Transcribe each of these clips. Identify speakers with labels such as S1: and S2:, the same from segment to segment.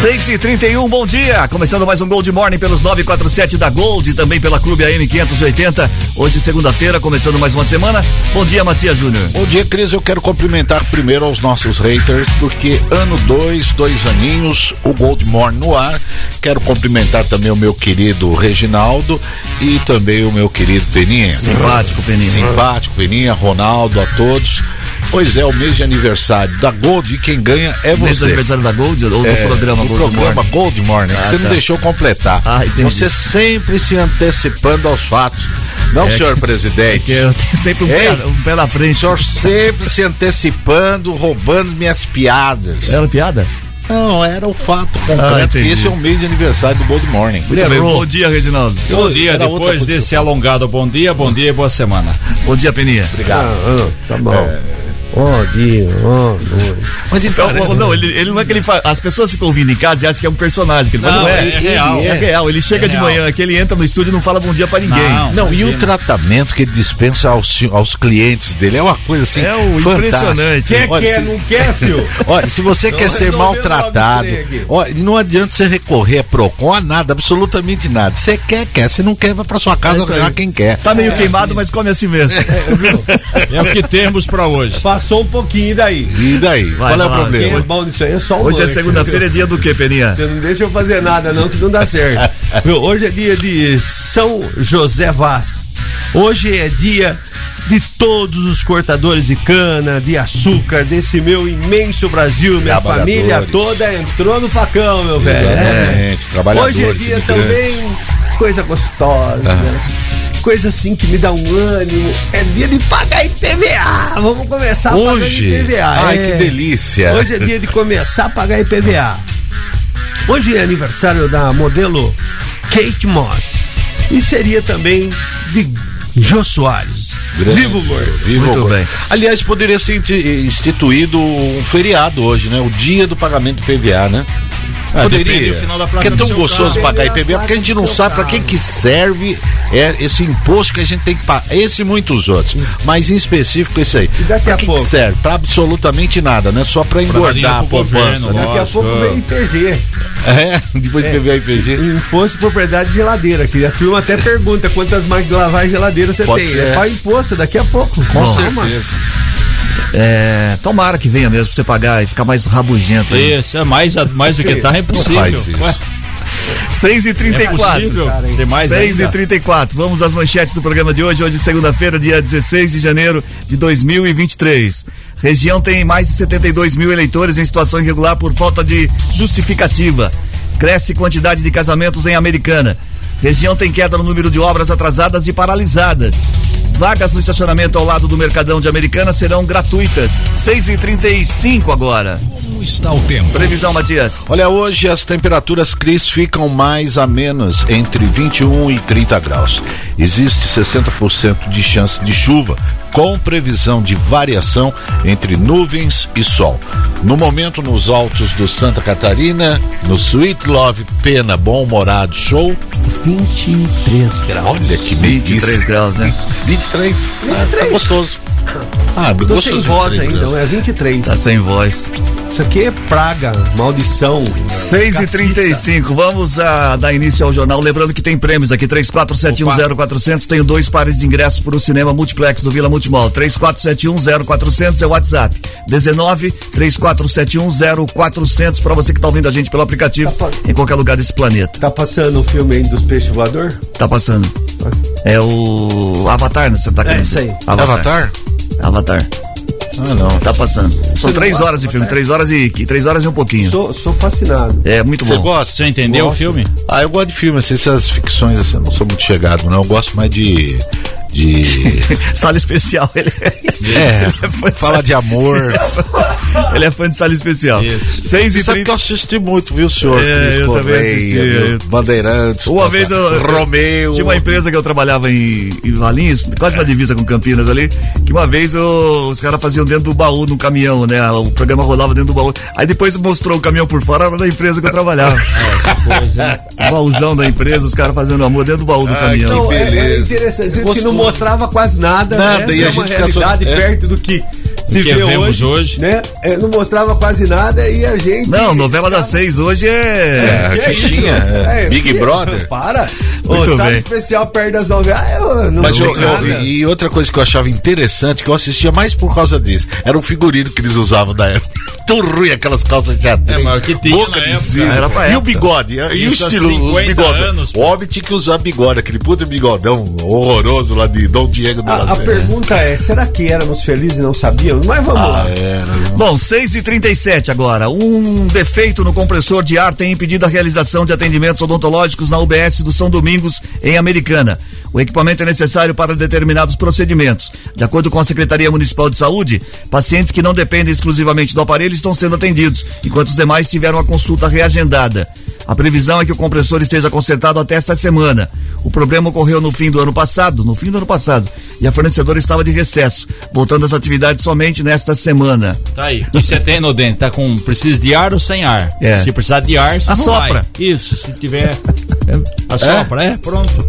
S1: 6 e 31 bom dia. Começando mais um Gold Morning pelos 947 da Gold e também pela Clube AM 580. Hoje, segunda-feira, começando mais uma semana. Bom dia, Matias Júnior.
S2: Bom dia, Cris. Eu quero cumprimentar primeiro aos nossos haters, porque ano 2, dois, dois aninhos, o Gold Morning no ar. Quero cumprimentar também o meu querido Reginaldo e também o meu querido Peninha.
S1: Simpático, Peninha.
S2: Simpático, Peninha, Ronaldo, a todos. Pois é, o mês de aniversário da Gold e quem ganha é você.
S1: Mês de aniversário da Gold ou
S2: É,
S1: do programa Gold
S2: programa
S1: Morning?
S2: Gold Morning,
S1: Ah,
S2: que você
S1: tá.
S2: não deixou completar.
S1: Ah.
S2: Você sempre se antecipando aos fatos. Não,
S1: É
S2: senhor
S1: que-
S2: presidente.
S1: Que eu tenho sempre um pé, um pé na
S2: O
S1: frente.
S2: senhor sempre se antecipando, roubando minhas piadas.
S1: Era piada?
S2: Não, era o fato
S1: Ah,
S2: concreto.
S1: entendi.
S2: esse é o mês de aniversário do Gold Morning.
S1: Bom dia, Reginaldo.
S3: Bom dia,
S2: Era
S3: depois desse alongado bom dia, bom dia e boa semana.
S1: Bom dia, Peninha.
S2: Obrigado.
S4: tá bom. Bom dia, noite.
S2: Mas então,
S1: Não, não, ele, ele não é que ele faz. As pessoas ficam ouvindo em casa e acham que é um personagem. Que ele
S3: Não,
S1: não é,
S3: é real.
S1: É real. Ele chega
S3: É
S1: de
S3: real.
S1: manhã aqui, ele entra no estúdio e não fala bom dia pra ninguém.
S3: Não.
S2: Não, e o tratamento que ele dispensa aos, aos clientes dele é uma coisa assim.
S1: É o
S2: fantástica.
S1: impressionante.
S4: Quer,
S2: Olha,
S4: quer,
S2: se-
S4: não quer, filho?
S2: Olha, se você
S4: Não
S2: quer ser maltratado, olha, não adianta você recorrer a Procon a nada, absolutamente nada. Você quer, quer. Se não quer, vai pra sua casa arranjar quem quer.
S1: Tá meio queimado, mas come assim mesmo.
S3: É o que temos pra hoje.
S4: Passou um pouquinho daí.
S2: E daí?
S1: Vai,
S2: Qual é o.
S4: Quem é
S2: problema?
S4: bom nisso aí é só
S1: Hoje é segunda-feira, é dia do quê, Peninha?
S4: Você não deixa eu fazer nada, não, que não dá certo. Hoje é dia de São José Vaz. Hoje é dia de todos os cortadores de cana, de açúcar, desse meu imenso Brasil. Minha família toda entrou no facão, meu velho.
S2: Exatamente, trabalhadores,
S4: Hoje é dia
S2: imigrantes.
S4: também coisa gostosa. Coisa assim que me dá um ânimo. É dia de pagar IPVA. Vamos começar
S2: Hoje?
S4: pagando IPVA.
S2: Ai,
S4: é.
S2: que delícia.
S4: Hoje é dia de começar a pagar IPVA. Hoje é aniversário da modelo Kate Moss. E seria também de Jô Soares.
S2: Grande.
S4: Vivo gordo.
S2: Vivo
S1: Muito
S2: gordo.
S1: bem.
S2: Aliás, poderia ser instituído um feriado hoje, né? O dia do pagamento do PVA, né?
S3: Ah,
S2: Poderia. Porque é tão gostoso
S4: carro.
S2: pagar IPVA, porque a gente não sabe para que que serve é, esse imposto que a gente tem que pagar. Esse e muitos outros. Mas em específico esse aí.
S4: E daqui
S2: Pra
S4: a
S2: que
S4: pouco?
S2: que serve? Pra absolutamente nada, né? Só pra engordar a poupança,
S3: governo,
S2: né?
S4: Daqui a pouco vem IPG.
S2: É, depois de PVA IPG.
S4: Imposto de propriedade de geladeira. Que a turma até pergunta quantas máquinas de lavar geladeira você
S2: Pode
S4: tem.
S2: ser.
S4: É para imposto daqui a pouco.
S2: Com
S4: Calma.
S2: certeza.
S1: É, tomara que venha mesmo pra você pagar e ficar mais rabugento. aí.
S3: Isso, é mais, mais do que tá, é
S2: Não
S3: impossível.
S2: faz isso.
S3: Ué,
S1: 6 e
S3: é
S1: 34
S3: possível ser mais
S1: 6 e
S3: ainda.
S1: 34 Vamos às manchetes do programa de hoje. Hoje, segunda-feira, dia 16 de janeiro de 2023. Região tem mais de 72 mil eleitores em situação irregular por falta de justificativa. Cresce quantidade de casamentos em Americana. Região tem queda no número de obras atrasadas e paralisadas. Vagas no estacionamento ao lado do Mercadão de Americana serão gratuitas. 6 e 35 agora.
S5: Como está o tempo?
S1: Previsão, Matias.
S2: Olha, hoje as temperaturas Cris ficam mais amenas, entre 21 e 30 graus. Existe 60% de chance de chuva, com previsão de variação entre nuvens e sol. No momento, nos altos do Santa Catarina, no Sweet Love Pena Bom Humorado Show,
S4: 23 graus.
S2: olha que
S1: 23
S2: delícia.
S1: graus, né?
S2: 23. Ah, tá gostoso. Ah,
S4: Tô sem voz
S2: 23
S4: ainda,
S2: graus.
S4: é 23.
S1: Tá sem voz.
S4: Isso aqui é praga, maldição.
S1: 6 e 35 vamos a, dar início ao jornal. Lembrando que tem prêmios aqui: 34710400. Tenho dois pares de ingressos para o cinema multiplex do Vila Multimol. 34710400 é o WhatsApp. 19 34710400 para você que tá ouvindo a gente pelo aplicativo
S4: Tá pa-
S1: em qualquer lugar desse planeta.
S4: Tá passando o filme aí dos peixes voador?
S1: Tá passando. É o Avatar, né? Você tá querendo
S4: isso
S1: dizer?
S4: aí.
S2: Avatar?
S1: Avatar.
S2: Ah, não.
S1: Tá passando. São três horas de filme,
S4: Avatar?
S1: três horas e três horas e um pouquinho.
S4: Sou, sou fascinado.
S1: É muito
S2: Você
S1: bom.
S2: gosta?
S3: Você entendeu o
S4: Gosto.
S3: filme?
S2: Ah, eu gosto de filme, assim, essas ficções, assim, eu não sou muito chegado, não. Eu gosto mais de de
S1: Sala especial. Ele
S2: é,
S1: ele é fã de
S2: fala
S1: sala-
S2: de amor.
S1: Ele é fã de sala especial.
S3: Isso.
S1: 6
S2: Você
S1: e
S2: sabe que
S1: 30
S2: eu assisti muito, viu, senhor?
S1: É, eu também
S2: Correia,
S1: assisti.
S2: viu? Bandeirantes.
S1: Uma
S2: passa-
S1: vez eu,
S2: Romeu.
S1: Tinha uma empresa que eu trabalhava em, em Valinhos, quase na divisa com Campinas ali, que uma vez eu- os caras faziam dentro do baú no caminhão, né? O programa rolava dentro do baú. Aí depois mostrou o caminhão por fora, era da empresa que eu trabalhava.
S3: Coisa, né?
S1: O baúzão da empresa, os caras fazendo amor dentro do baú do
S2: Ai,
S1: caminhão.
S4: Não, é, é
S2: beleza.
S4: interessante, que
S2: Gostoso.
S4: não mostrava quase nada,
S2: Nada,
S4: né?
S2: e
S4: Essa
S2: a
S4: é uma
S2: gente fica só-
S4: realidade
S2: é.
S4: perto do que se
S3: que
S4: vê
S3: vemos
S4: hoje,
S3: hoje.
S4: né? É, não mostrava quase nada e a gente...
S1: Não, novela das seis hoje é.
S2: É,
S4: é
S2: fichinha, é.
S4: É,
S2: Big
S4: que-
S2: Brother.
S4: Para.
S1: Muito
S4: sala
S1: bem.
S4: especial perto das novelas. Ah, eu não
S2: Mas eu- eu-
S4: nada.
S2: e outra coisa que eu achava interessante, que eu assistia mais por causa disso, era o figurino que eles usavam da época. Tão ruim aquelas calças de xadrez.
S3: É, mas o que tinha
S2: boca de
S3: época,
S2: sino.
S1: era pra
S2: E o bigode, e o
S3: Isso há
S2: estilo, os
S3: 50
S2: bigodão.
S3: anos,
S2: O homem tinha que usar bigode, aquele puta bigodão horroroso lá de Dom Diego de
S4: A, a pergunta é, será que éramos felizes e não sabíamos? Mas vamos
S2: Ah,
S4: lá.
S2: era.
S1: Bom, 6 e 37 agora. Um defeito no compressor de ar tem impedido a realização de atendimentos odontológicos na UBS do São Domingos, em Americana. O equipamento é necessário para determinados procedimentos. De acordo com a Secretaria Municipal de Saúde, pacientes que não dependem exclusivamente do aparelho estão sendo atendidos, enquanto os demais tiveram a consulta reagendada. A previsão é que o compressor esteja consertado até esta semana. O problema ocorreu no fim do ano passado, no fim do ano passado, e a fornecedora estava de recesso, voltando às atividades somente nesta semana.
S3: Tá aí. O que você tem no dente? Tá com. Precisa de ar ou sem ar?
S1: É.
S3: Se precisar de ar, você não
S1: Assopra.
S3: vai. Isso, se tiver. Assopra, é, pronto.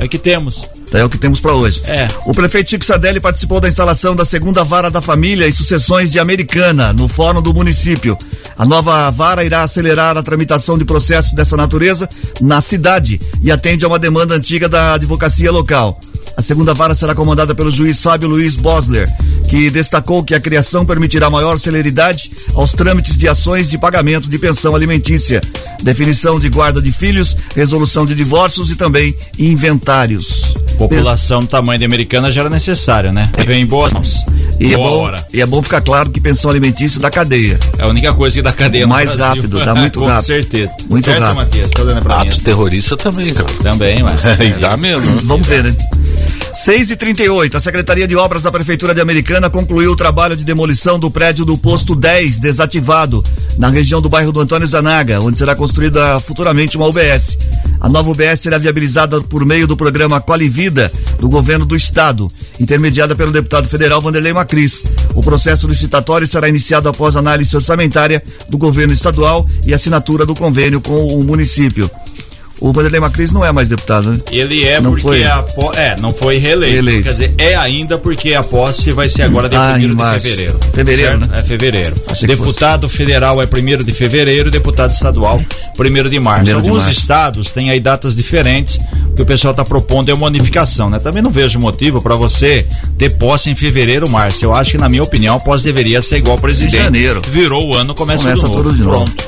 S3: É. que temos.
S1: É o que temos para hoje.
S3: É.
S1: O prefeito Chico Sardelli participou da instalação da segunda vara da família e sucessões de Americana no fórum do município. A nova vara irá acelerar a tramitação de processos dessa natureza na cidade e atende a uma demanda antiga da advocacia local. A segunda vara será comandada pelo juiz Fábio Luiz Bosler, que destacou que a criação permitirá maior celeridade aos trâmites de ações de pagamento de pensão alimentícia, definição de guarda de filhos, resolução de divórcios e também inventários.
S3: População do tamanho de americana já era necessário, né? E vem em boas mãos.
S1: E é,
S3: Boa
S1: bom,
S3: hora.
S1: e é bom ficar claro que pensão alimentícia da cadeia.
S3: É a única coisa que dá cadeia no
S1: Mais
S3: Brasil.
S1: rápido, dá muito
S3: Com
S1: rápido.
S3: certeza.
S1: Muito
S3: certo,
S1: rápido.
S3: Matias? Tá dando pra mim
S2: Ato
S3: essa?
S2: terrorista também, cara.
S3: Também, ué.
S2: E dá mesmo.
S1: Vamos ver, né? 6 e 38 a Secretaria de Obras da Prefeitura de Americana concluiu o trabalho de demolição do prédio do posto 10, desativado, na região do bairro do Antônio Zanaga, onde será construída futuramente uma UBS. A nova UBS será viabilizada por meio do programa Qualivida do governo do estado, intermediada pelo deputado federal Vanderlei Macris. O processo licitatório será iniciado após análise orçamentária do governo estadual e assinatura do convênio com o município. O Vanderlei Macris não é mais deputado, né?
S3: Ele é
S1: Não
S3: porque
S1: foi?
S3: a po... é, não foi reeleito. Quer dizer, é ainda porque a posse vai ser agora dia
S1: Ah,
S3: 1
S1: em
S3: de
S1: março.
S3: fevereiro.
S1: Fevereiro,
S3: certo?
S1: né?
S3: É fevereiro.
S1: Achei
S3: deputado federal é 1 de fevereiro, deputado estadual 1 de março.
S1: Primeiro de
S3: Alguns
S1: março.
S3: estados têm aí datas diferentes. O que o pessoal está propondo é uma unificação, né? Também não vejo motivo para você ter posse em fevereiro ou março. Eu acho que, na minha opinião, a posse deveria ser igual ao presidente.
S1: janeiro.
S3: Virou o ano, começa,
S1: Começa
S3: tudo,
S1: tudo de novo.
S3: Pronto.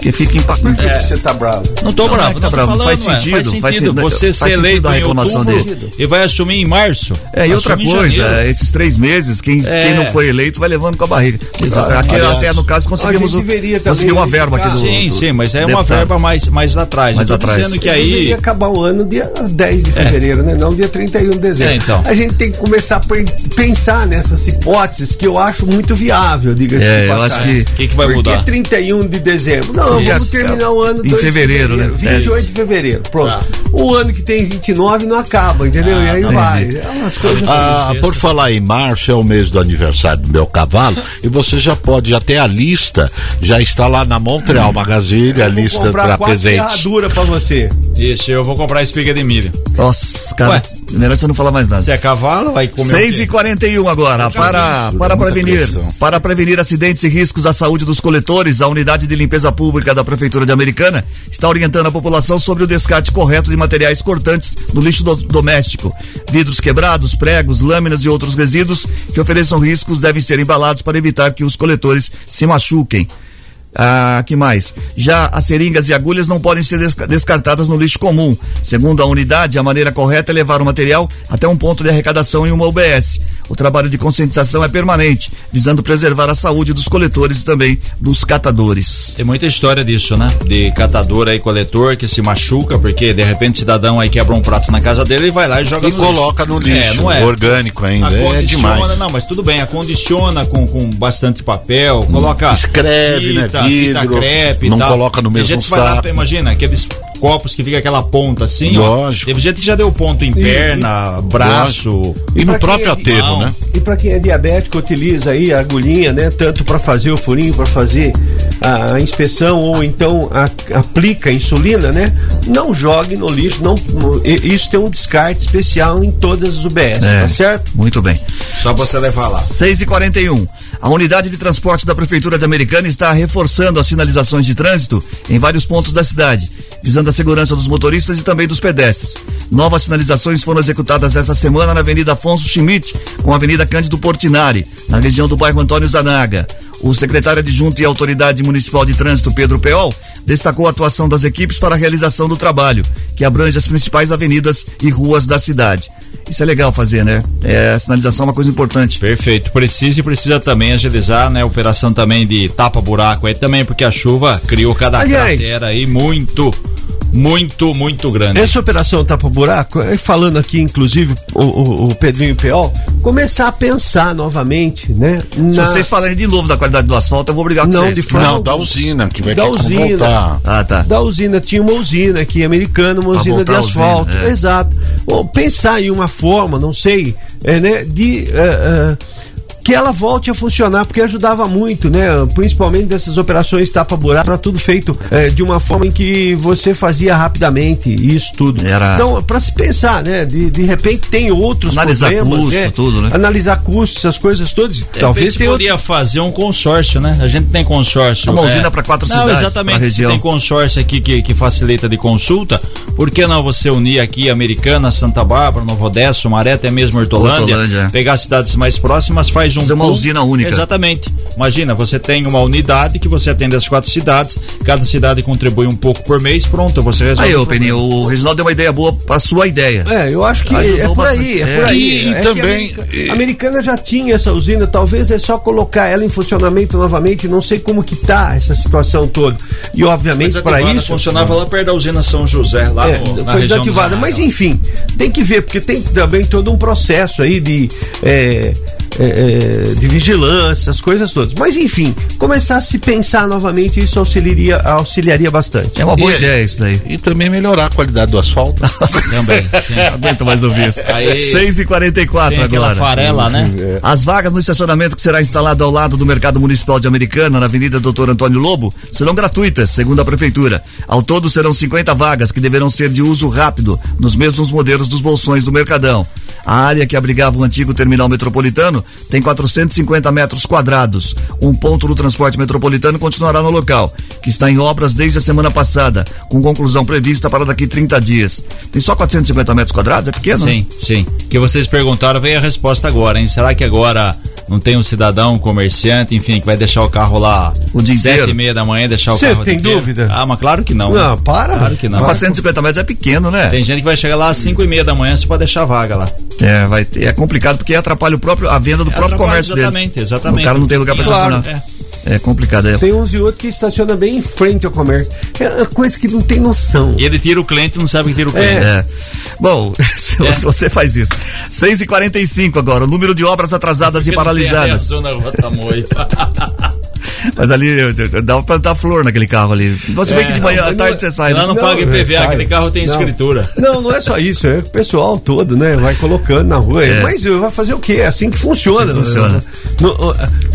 S1: Porque fica impactando.
S4: Por que você tá bravo?
S3: Não tô
S1: Não,
S3: bravo,
S1: não é tá
S3: não tô
S1: bravo,
S3: falando,
S1: faz
S3: ué,
S1: sentido,
S3: faz
S1: faz
S3: sentido. Você
S1: faz
S3: ser eleito
S1: a reclamação dele.
S3: e vai assumir em março.
S1: É, e outra coisa, esses três meses, quem,
S3: É.
S1: quem não foi eleito vai levando com a barriga. Aqui,
S2: Aliás,
S1: até no caso conseguimos,
S4: deveria
S1: conseguimos uma verba aqui do.
S3: Sim,
S1: do
S3: sim, mas é uma verba mais, mais atrás.
S1: Mais atrás.
S3: dizendo que
S4: Deveria
S3: aí.
S4: acabar o ano dia 10 de fevereiro, né? Não dia 31 de dezembro.
S3: É, então.
S4: A gente tem que começar a pe- pensar nessas hipóteses que eu acho muito viável, diga-se
S1: É,
S4: de
S1: eu acho que-
S3: O que, que vai
S4: Por
S3: mudar?
S4: que 31 de dezembro? Não,
S1: Sim.
S4: vamos
S1: É,
S4: terminar o ano
S1: em
S4: 2 de
S1: fevereiro, né?
S4: 28
S1: É
S4: de fevereiro. Pronto.
S3: Tá.
S4: O ano que tem 29 não acaba, entendeu? e aí
S1: entendi.
S4: vai. É umas coisas assim.
S2: Ah,
S3: licença.
S2: por falar em março, é o mês do aniversário do meu cavalo, e você já pode, já tem a lista, já está lá na Montreal Magazine, a lista para presente.
S4: ferradura pra você.
S3: Isso, eu vou comprar espiga de milho.
S1: Nossa, cara,
S3: Ué.
S1: melhor você não falar mais nada.
S3: Se é cavalo, vai comer.
S1: 6
S3: o
S1: e
S3: quê?
S1: 41 agora. Para, para
S2: muita
S1: prevenir,
S2: pressão.
S1: para prevenir acidentes e riscos à saúde dos coletores, a unidade de limpeza pública da Prefeitura de Americana está orientando a população sobre o descarte correto de materiais cortantes no lixo do- doméstico. Vidros quebrados, pregos, lâminas e outros resíduos que ofereçam riscos devem ser embalados para evitar que os coletores se machuquem. Ah, que mais? Já as seringas e agulhas não podem ser descartadas no lixo comum. Segundo a unidade, a maneira correta é levar o material até um ponto de arrecadação em uma UBS. O trabalho de conscientização é permanente, visando preservar a saúde dos coletores e também dos catadores.
S3: Tem muita história disso, né? De catador aí, coletor que se machuca porque de repente o cidadão aí quebra um prato na casa dele e vai lá e joga
S2: e no coloca lixo. no lixo. É, não é. Orgânico ainda. É demais.
S3: Não, mas tudo bem, acondiciona com, com bastante papel, coloca.
S2: Escreve, né? Fita? Vidro, fita crepe não coloca no mesmo saco.
S3: Lá, imagina, aqueles copos que fica aquela ponta assim,
S2: Lógico.
S3: Ó, teve gente que já deu ponto em perna, e, braço.
S2: E, e no próprio é, aterro, né?
S4: E para quem é diabético, utiliza aí a agulhinha, né? Tanto para fazer o furinho, para fazer a, a, inspeção ou então a, aplica insulina, né? Não jogue no lixo, não, isso tem um descarte especial em todas as UBS, é, tá certo?
S1: Muito bem.
S3: Só você levar lá.
S1: 6 e 41 a unidade de transporte da Prefeitura de Americana está reforçando as sinalizações de trânsito em vários pontos da cidade, visando a segurança dos motoristas e também dos pedestres. Novas sinalizações foram executadas essa semana na Avenida Afonso Schmidt, com a Avenida Cândido Portinari, na região do bairro Antônio Zanaga. O secretário adjunto e autoridade municipal de trânsito, Pedro Peol, destacou a atuação das equipes para a realização do trabalho, que abrange as principais avenidas e ruas da cidade. Isso é legal fazer, né? É, a sinalização é uma coisa importante.
S3: Perfeito. Precisa e precisa também agilizar, né? Operação também de tapa-buraco aí também, porque a chuva criou cada Aliás, cratera aí muito muito, muito grande.
S4: Essa operação Tapa Buraco, é, falando aqui, inclusive, o, o, o Pedrinho Peol, começar a pensar novamente, né?
S1: Na... Se vocês falarem de novo da qualidade do asfalto, eu vou brigar com
S2: não,
S1: vocês.
S2: De forma... Não, da usina, que vai
S4: da
S2: ter
S4: usina. voltar.
S1: Ah, tá.
S4: Da usina, tinha uma usina aqui, americana, uma pra usina de asfalto. Usina, é. Exato. Ou pensar em uma forma, não sei, é, né, de. Uh, uh, que ela volte a funcionar, porque ajudava muito, né? Principalmente dessas operações tapa-buraco, era tudo feito é, de uma forma em que você fazia rapidamente isso tudo. Era... Então, para se pensar, né? De, de repente tem outros
S1: Analisar
S4: problemas,
S1: custo,
S4: né?
S1: tudo, né?
S4: Analisar custos, essas coisas todas. Talvez
S3: tenha poderia outro... fazer um consórcio, né? A gente tem consórcio.
S1: Uma usina é... para quatro não, cidades.
S3: Exatamente. Região. Tem consórcio aqui que, que facilita de consulta. Por que não você unir aqui Americana, Santa Bárbara, Novo Odessa, Maré, até mesmo Hortolândia, Hortolândia. É. pegar cidades mais próximas, faz um.
S1: Fazer uma usina única.
S3: Exatamente. Imagina, você tem uma unidade que você atende as quatro cidades, cada cidade contribui um pouco por mês, pronto, você
S1: resolve. Aí, ô Peninho, o Reginaldo deu uma ideia boa para sua ideia.
S4: É, eu acho que é por aí, é por aí. E,
S2: e é também.
S4: A Americana já tinha essa usina, talvez é só colocar ela em funcionamento novamente, não sei como que tá essa situação toda. E obviamente para isso.
S3: Funcionava lá perto da usina São José, lá é, no,
S4: na foi desativada, mas enfim, tem que ver, porque tem também todo um processo aí de. É, é, é, de vigilância, as coisas todas. Mas enfim, começar a se pensar novamente, isso auxiliaria, auxiliaria bastante.
S1: É uma boa e, ideia isso daí.
S2: E também melhorar a qualidade do asfalto.
S1: também. Sim. Aguento mais ouvir isso. 6h44 agora.
S3: Farela, né?
S1: As vagas no estacionamento que será instalado ao lado do Mercado Municipal de Americana, na Avenida Doutor Antônio Lobo, serão gratuitas, segundo a Prefeitura. Ao todo serão 50 vagas que deverão ser de uso rápido, nos mesmos modelos dos bolsões do Mercadão. A área que abrigava o antigo terminal metropolitano tem 450 metros quadrados. Um ponto do transporte metropolitano continuará no local, que está em obras desde a semana passada, com conclusão prevista para daqui 30 dias. Tem só 450 metros quadrados? É pequeno?
S3: Sim, sim. Que vocês perguntaram, veio a resposta agora, hein? Será que agora não tem um cidadão, um comerciante, enfim, que vai deixar o carro lá
S1: o dia
S3: sete
S1: inteiro.
S3: e meia da manhã deixar
S4: Você
S3: o carro
S4: tem dúvida?
S3: Ah, mas claro que não.
S4: Não, né? para.
S3: Claro que não.
S1: 450 metros é pequeno, né?
S3: Tem gente que vai chegar lá às cinco e meia da manhã só para deixar vaga lá.
S1: É, vai, é complicado porque atrapalha o próprio, a venda do é, próprio comércio
S3: exatamente,
S1: dele.
S3: Exatamente,
S1: O cara não tem lugar para claro, estacionar. É. É complicado. É.
S4: Tem uns e outros que estaciona bem em frente ao comércio. É uma coisa que não tem noção.
S3: E ele tira o cliente e não sabe que tira o cliente.
S1: É. é. Bom, se é. você faz isso. 6h45 agora, o número de obras atrasadas e paralisadas. Na rua Mas ali dá pra plantar flor naquele carro ali. Você vê que de manhã à tarde você sai.
S3: Lá né? não, não paga IPVA, sai. aquele carro tem
S4: não.
S3: escritura.
S4: Não, não é só isso, é o pessoal todo, né? Vai colocando na rua. É. Mas vai fazer o quê? É assim que funciona. Assim funciona.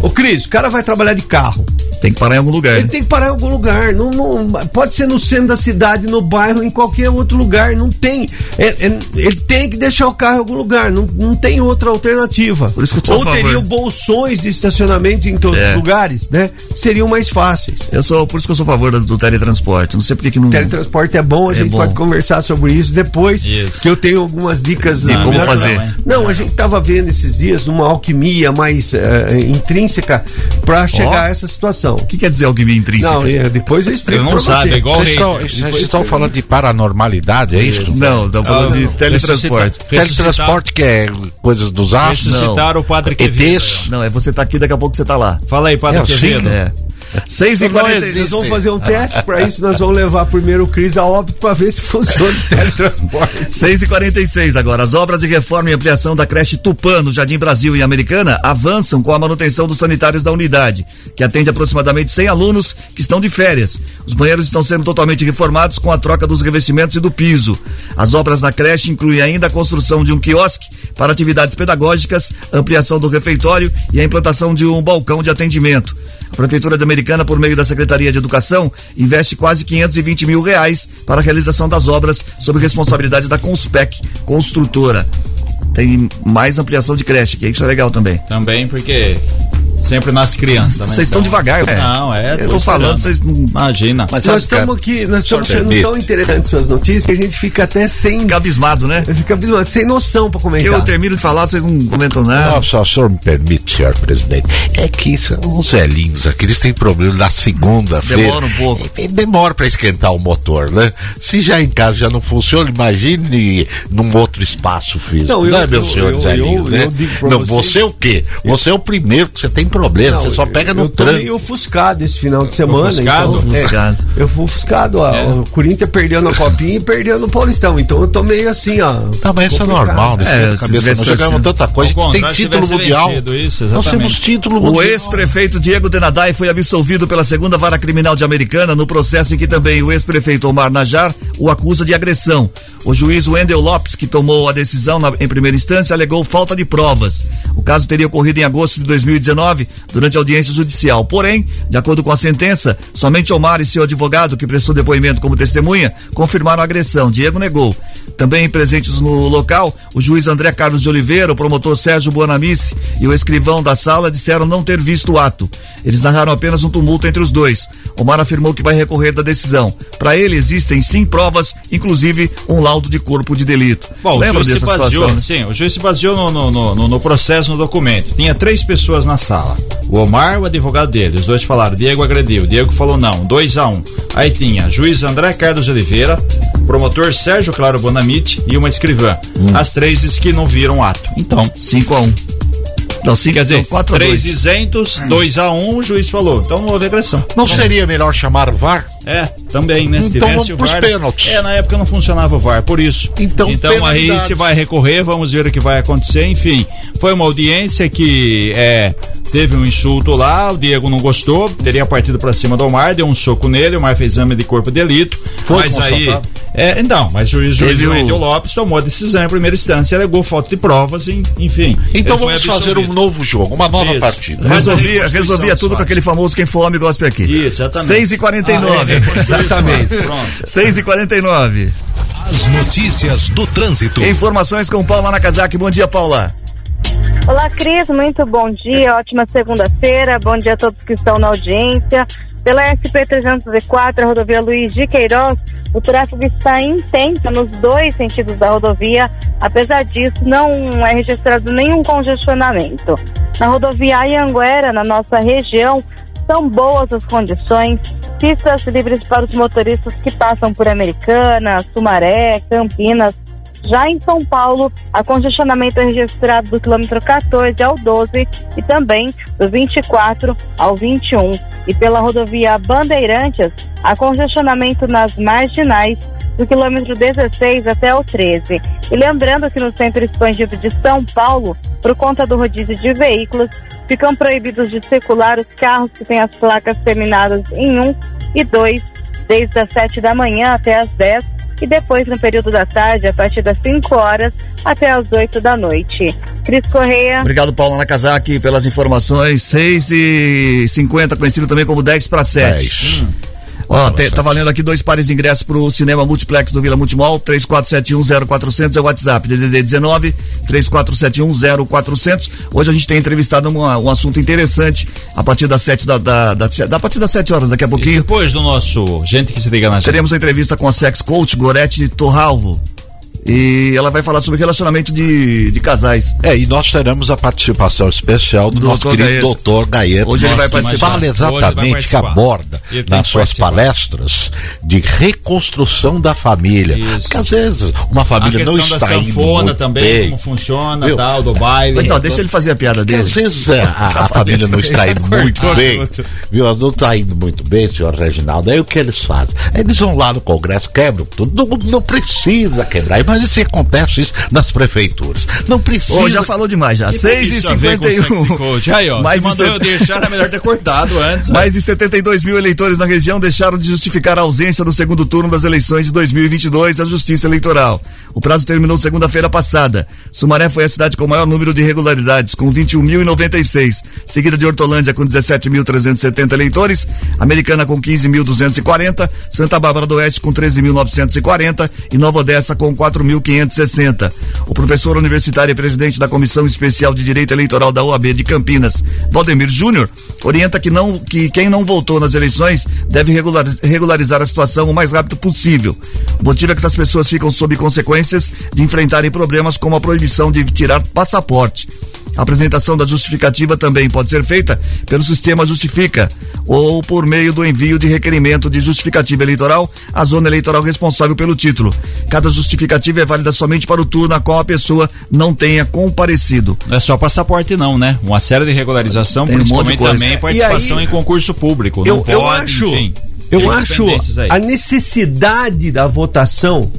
S4: Ô, Cris, o cara vai trabalhar de carro.
S1: Tem que parar em algum lugar.
S4: Ele né? tem que parar em algum lugar. Não, não, pode ser no centro da cidade, no bairro, em qualquer outro lugar. Não tem. É, é, ele tem que deixar o carro em algum lugar. Não, não tem outra alternativa.
S1: Por isso que eu
S4: Ou teriam bolsões de estacionamento em todos é. os lugares, né? Seriam mais fáceis.
S1: Eu sou, por isso que eu sou a favor do, do teletransporte. Não sei porque que não.
S4: Teletransporte é bom, a é gente bom. pode conversar sobre isso depois. Isso. Que eu tenho algumas dicas
S1: de como fazer.
S4: Não, a gente estava vendo esses dias numa alquimia mais uh, intrínseca para chegar oh. a essa situação. Não.
S1: O que quer dizer alquimia intrínseca?
S4: Não, é, depois eu explico.
S3: Eu não sabe, é igual
S2: Vocês estão, vocês estão falando de paranormalidade, é isso?
S1: Não, estamos falando
S3: Ah,
S1: de
S3: não.
S1: teletransporte.
S3: Ressuscitar-
S2: Teletransporte que é coisas dos astros?
S3: Ressuscitar o Padre Quevedo.
S2: ETs?
S1: Não, é você tá aqui, daqui a pouco você tá lá.
S3: Fala aí, Padre
S2: É. Yeah.
S1: É. 6 e
S2: Isso não
S1: 40
S2: existe.
S4: Nós vamos fazer um teste, para isso nós vamos levar primeiro o Cris a óbito para ver se funciona o teletransporte.
S1: 6 e 46 agora. As obras de reforma e ampliação da creche Tupã, no Jardim Brasil e Americana, avançam com a manutenção dos sanitários da unidade, que atende aproximadamente 100 alunos que estão de férias. Os banheiros estão sendo totalmente reformados com a troca dos revestimentos e do piso. As obras da creche incluem ainda a construção de um quiosque para atividades pedagógicas, ampliação do refeitório e a implantação de um balcão de atendimento. A Prefeitura de Americana, por meio da Secretaria de Educação, investe quase 520 mil reais para a realização das obras sob responsabilidade da Conspec, construtora. Tem mais ampliação de creche, que isso é legal também.
S3: Também porque sempre nasce criança, né?
S1: Vocês estão
S3: Então-
S1: devagar, é.
S3: Não, é.
S1: Eu tô falando, vocês não.
S3: Imagina.
S2: Mas
S4: Nós estamos aqui, nós estamos
S2: senhor
S4: achando
S2: permite?
S4: tão interessantes suas notícias que a gente fica até sem.
S1: Fica abismado, né?
S4: Fica abismado, sem noção para comentar.
S1: eu termino de falar, vocês não comentam nada.
S2: Nossa, o senhor me permite, senhor presidente. É que são os velhinhos aqui, eles têm problema na segunda-feira.
S1: Demora um pouco.
S2: Demora pra esquentar o motor, né? Se já em casa já não funciona, imagine num outro espaço físico.
S4: Não,
S2: Não,
S4: eu-
S2: é, meus
S4: eu-
S2: senhores
S4: eu-
S2: né?
S4: eu digo pra
S2: não,
S4: você-
S2: você é o quê? Você é o primeiro que você tem problema, você só pega no
S4: eu tô meio ofuscado esse final de semana.
S3: Ofuscado?
S4: Então, é,
S1: Ofuscado.
S4: eu fui ofuscado. ó,
S3: É.
S4: O Corinthians perdendo a copinha e perdendo o Paulistão. Então eu tô meio assim, ó.
S2: Tá, mas isso é normal, né?
S1: É,
S2: É,
S1: se
S2: cabeça, nós jogamos tanta coisa, a gente tem título mundial.
S3: isso,
S2: nós temos título
S1: O
S2: mundial.
S1: ex-prefeito Diego Denadai foi absolvido pela segunda vara criminal de Americana no processo em que também o ex-prefeito Omar Najar o acusa de agressão. O juiz Wendel Lopes, que tomou a decisão na- em primeira instância, alegou falta de provas. O caso teria ocorrido em agosto de 2019, durante a audiência judicial. Porém, de acordo com a sentença, somente Omar e seu advogado, que prestou depoimento como testemunha, confirmaram a agressão. Diego negou. Também presentes no local, o juiz André Carlos de Oliveira, o promotor Sérgio Buanamice e o escrivão da sala disseram não ter visto o ato. Eles narraram apenas um tumulto entre os dois. Omar afirmou que vai recorrer da decisão. Para ele existem sim provas, inclusive um laudo de corpo de delito.
S3: Bom,
S1: Lembra
S3: o juiz se
S1: dessa
S3: baseou,
S1: situação? né?
S3: sim, o juiz se baseou no, no- no- no processo, no documento. Tinha três pessoas na sala. O Omar, o advogado dele. Os dois falaram, Diego agrediu. Diego falou não, 2 a 1 um. Aí tinha juiz André Carlos Oliveira, promotor Sérgio Claro Bonamite e uma escrivã.
S1: Hum.
S3: As três que não viram ato. Então,
S1: 5 a 1 um. Não, cinco,
S3: quer dizer,
S1: 4 a
S3: três
S1: 2
S3: isentos, 2 a 1 um, o juiz falou. Então não houve agressão.
S2: Não seria melhor chamar o VAR?
S3: É, também, né? Se
S2: Então vamos
S3: o VAR.
S2: pênaltis.
S3: É, na época não funcionava o VAR, por isso.
S2: Então,
S3: então aí se vai recorrer, vamos ver o que vai acontecer. Enfim, foi uma audiência que é, teve um insulto lá, o Diego não gostou, teria partido pra cima do Omar, deu um soco nele, o Omar fez exame de corpo de delito.
S2: Foi
S3: mas aí. É, então, mas o juiz, juiz
S1: Teve o-
S3: Wendel Lopes tomou a decisão em primeira instância, alegou falta de provas, em- enfim.
S2: Então vamos fazer um novo jogo, uma nova
S3: Isso.
S2: partida.
S1: Resolvia, resolvia tudo com aquele famoso quem for homem gospel aqui.
S3: Isso, exatamente.
S1: 6 e 49
S3: Ah, é,
S4: Exatamente.
S3: Pronto.
S1: 6 e 49
S5: As notícias do trânsito.
S1: Informações com Paula Nakazaki. Bom dia, Paula.
S6: Olá, Cris, muito bom dia, ótima segunda-feira, bom dia a todos que estão na audiência. Pela SP-304, a rodovia Luiz de Queiroz, o tráfego está intenso nos dois sentidos da rodovia, apesar disso, não é registrado nenhum congestionamento. Na rodovia Anhanguera, na nossa região, são boas as condições, pistas livres para os motoristas que passam por Americana, Sumaré, Campinas, já em São Paulo, a congestionamento registrado do quilômetro 14 ao 12 e também do 24 ao 21. E pela rodovia Bandeirantes, há congestionamento nas marginais do quilômetro 16 até o 13. E lembrando que no centro expandido de São Paulo, por conta do rodízio de veículos, ficam proibidos de circular os carros que têm as placas terminadas em 1 e 2, desde as 7 da manhã até as 10 e depois no período da tarde, a partir das 5 horas até as 8 da noite. Cris Correia.
S1: Obrigado, Paula Nakazaki, pelas informações. 6 e 50 conhecido também como 10 para 7.
S2: Dez.
S1: Ó, te- tá valendo aqui dois pares de ingressos pro cinema multiplex do Vila Multimol, 34710400 é o WhatsApp, DDD 19 34710400. Hoje a gente tem entrevistado um, um assunto interessante a partir das 7 da, da, da, da a partir das 7 horas daqui a
S3: E
S1: pouquinho.
S3: depois do nosso Gente que se liga na gente.
S1: Teremos uma entrevista com a sex coach Gorete Torralvo. E ela vai falar sobre relacionamento de, de casais.
S2: É, e nós teremos a participação especial do,
S1: Do
S2: nosso querido
S1: Gaeta.
S2: doutor Gaeta.
S1: Hoje ele vai participar.
S2: Fala exatamente que aborda
S3: Ele
S2: nas suas
S3: participar.
S2: palestras de reconstrução da família.
S3: Isso.
S2: Porque às vezes uma
S3: A
S2: família não
S3: questão da
S2: está indo
S3: sanfona
S2: muito
S3: também,
S2: bem.
S3: como funciona,
S2: Viu?
S3: tal, do baile.
S1: Então, deixa ele fazer a piada
S2: Porque
S1: dele.
S2: às vezes é, a, a família não está indo muito bem, viu? Não está indo muito bem, senhor Reginaldo. Aí o que eles fazem? Eles vão lá no Congresso, quebram tudo. Não, não precisa quebrar. Mas isso acontece isso nas prefeituras. Não precisa.
S1: Ô, já falou demais já.
S3: Que tem
S1: 6 e
S3: isso a ver com sexy
S1: 51
S3: coach? Aí, ó,
S1: Mais
S3: se mandou
S1: set-
S3: eu deixar, era melhor ter cortado antes.
S1: Mais de 72 mil eleitores na região deixaram de justificar a ausência no segundo turno das eleições de 2022 à Justiça Eleitoral. O prazo terminou segunda-feira passada. Sumaré foi a cidade com o maior número de irregularidades, com 21.096, seguida de Hortolândia com 17.370 eleitores, Americana com 15.240, Santa Bárbara do Oeste com 13.940 e Nova Odessa com 4.560. O professor universitário e presidente da Comissão Especial de Direito Eleitoral da OAB de Campinas, Valdemir Júnior, orienta que, não, que quem não votou nas eleições deve regulariz- regularizar a situação o mais rápido possível. O motivo é que essas pessoas ficam sob consequências de enfrentarem problemas como a proibição de tirar passaporte. A apresentação da justificativa também pode ser feita pelo sistema Justifica ou por meio do envio de requerimento de justificativa eleitoral à zona eleitoral responsável pelo título. Cada justificativa é válida somente para o turno a qual a pessoa não tenha comparecido.
S3: Não é só passaporte não, né? Uma série de regularização,
S1: Tem um
S3: principalmente
S1: coisa.
S3: também participação
S4: aí,
S3: em concurso público.
S4: Eu,
S3: não
S4: eu
S3: pode,
S4: acho,
S3: enfim.
S4: eu acho a necessidade da votação,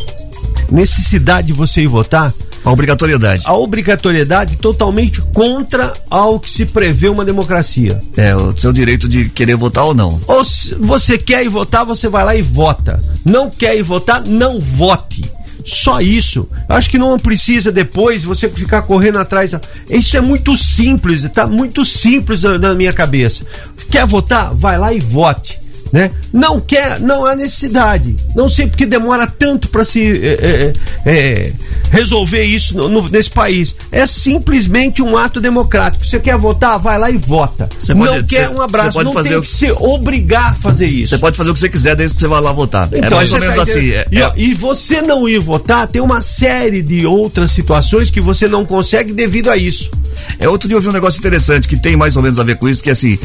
S4: necessidade de você ir votar,
S1: A obrigatoriedade.
S4: a obrigatoriedade totalmente contra ao que se prevê uma democracia.
S1: É, o seu direito de querer votar ou não.
S4: Ou se você quer ir votar, você vai lá e vota. Não quer ir votar, não vote. Só isso. Acho que não precisa depois você ficar correndo atrás. Isso é muito simples, tá muito simples na, na minha cabeça. Quer votar? Vai lá e vote. Né? Não quer, não há necessidade. Não sei porque demora tanto para se é, é, é, resolver isso no- no- nesse país. É simplesmente um ato democrático. Você quer votar? Vai lá e vota.
S1: Você
S4: não
S1: pode-
S4: quer
S1: você-
S4: um abraço. Não tem
S1: o-
S4: que se obrigar a fazer isso.
S1: Você pode fazer o que você quiser desde que você vá lá votar. é mais ou menos
S4: tá
S1: assim. É,
S4: e,
S1: é-
S4: ó, e você não ir votar, tem uma série de outras situações que você não consegue devido a isso.
S1: É outro dia eu vi um negócio interessante que tem mais ou menos a ver com isso, que é assim,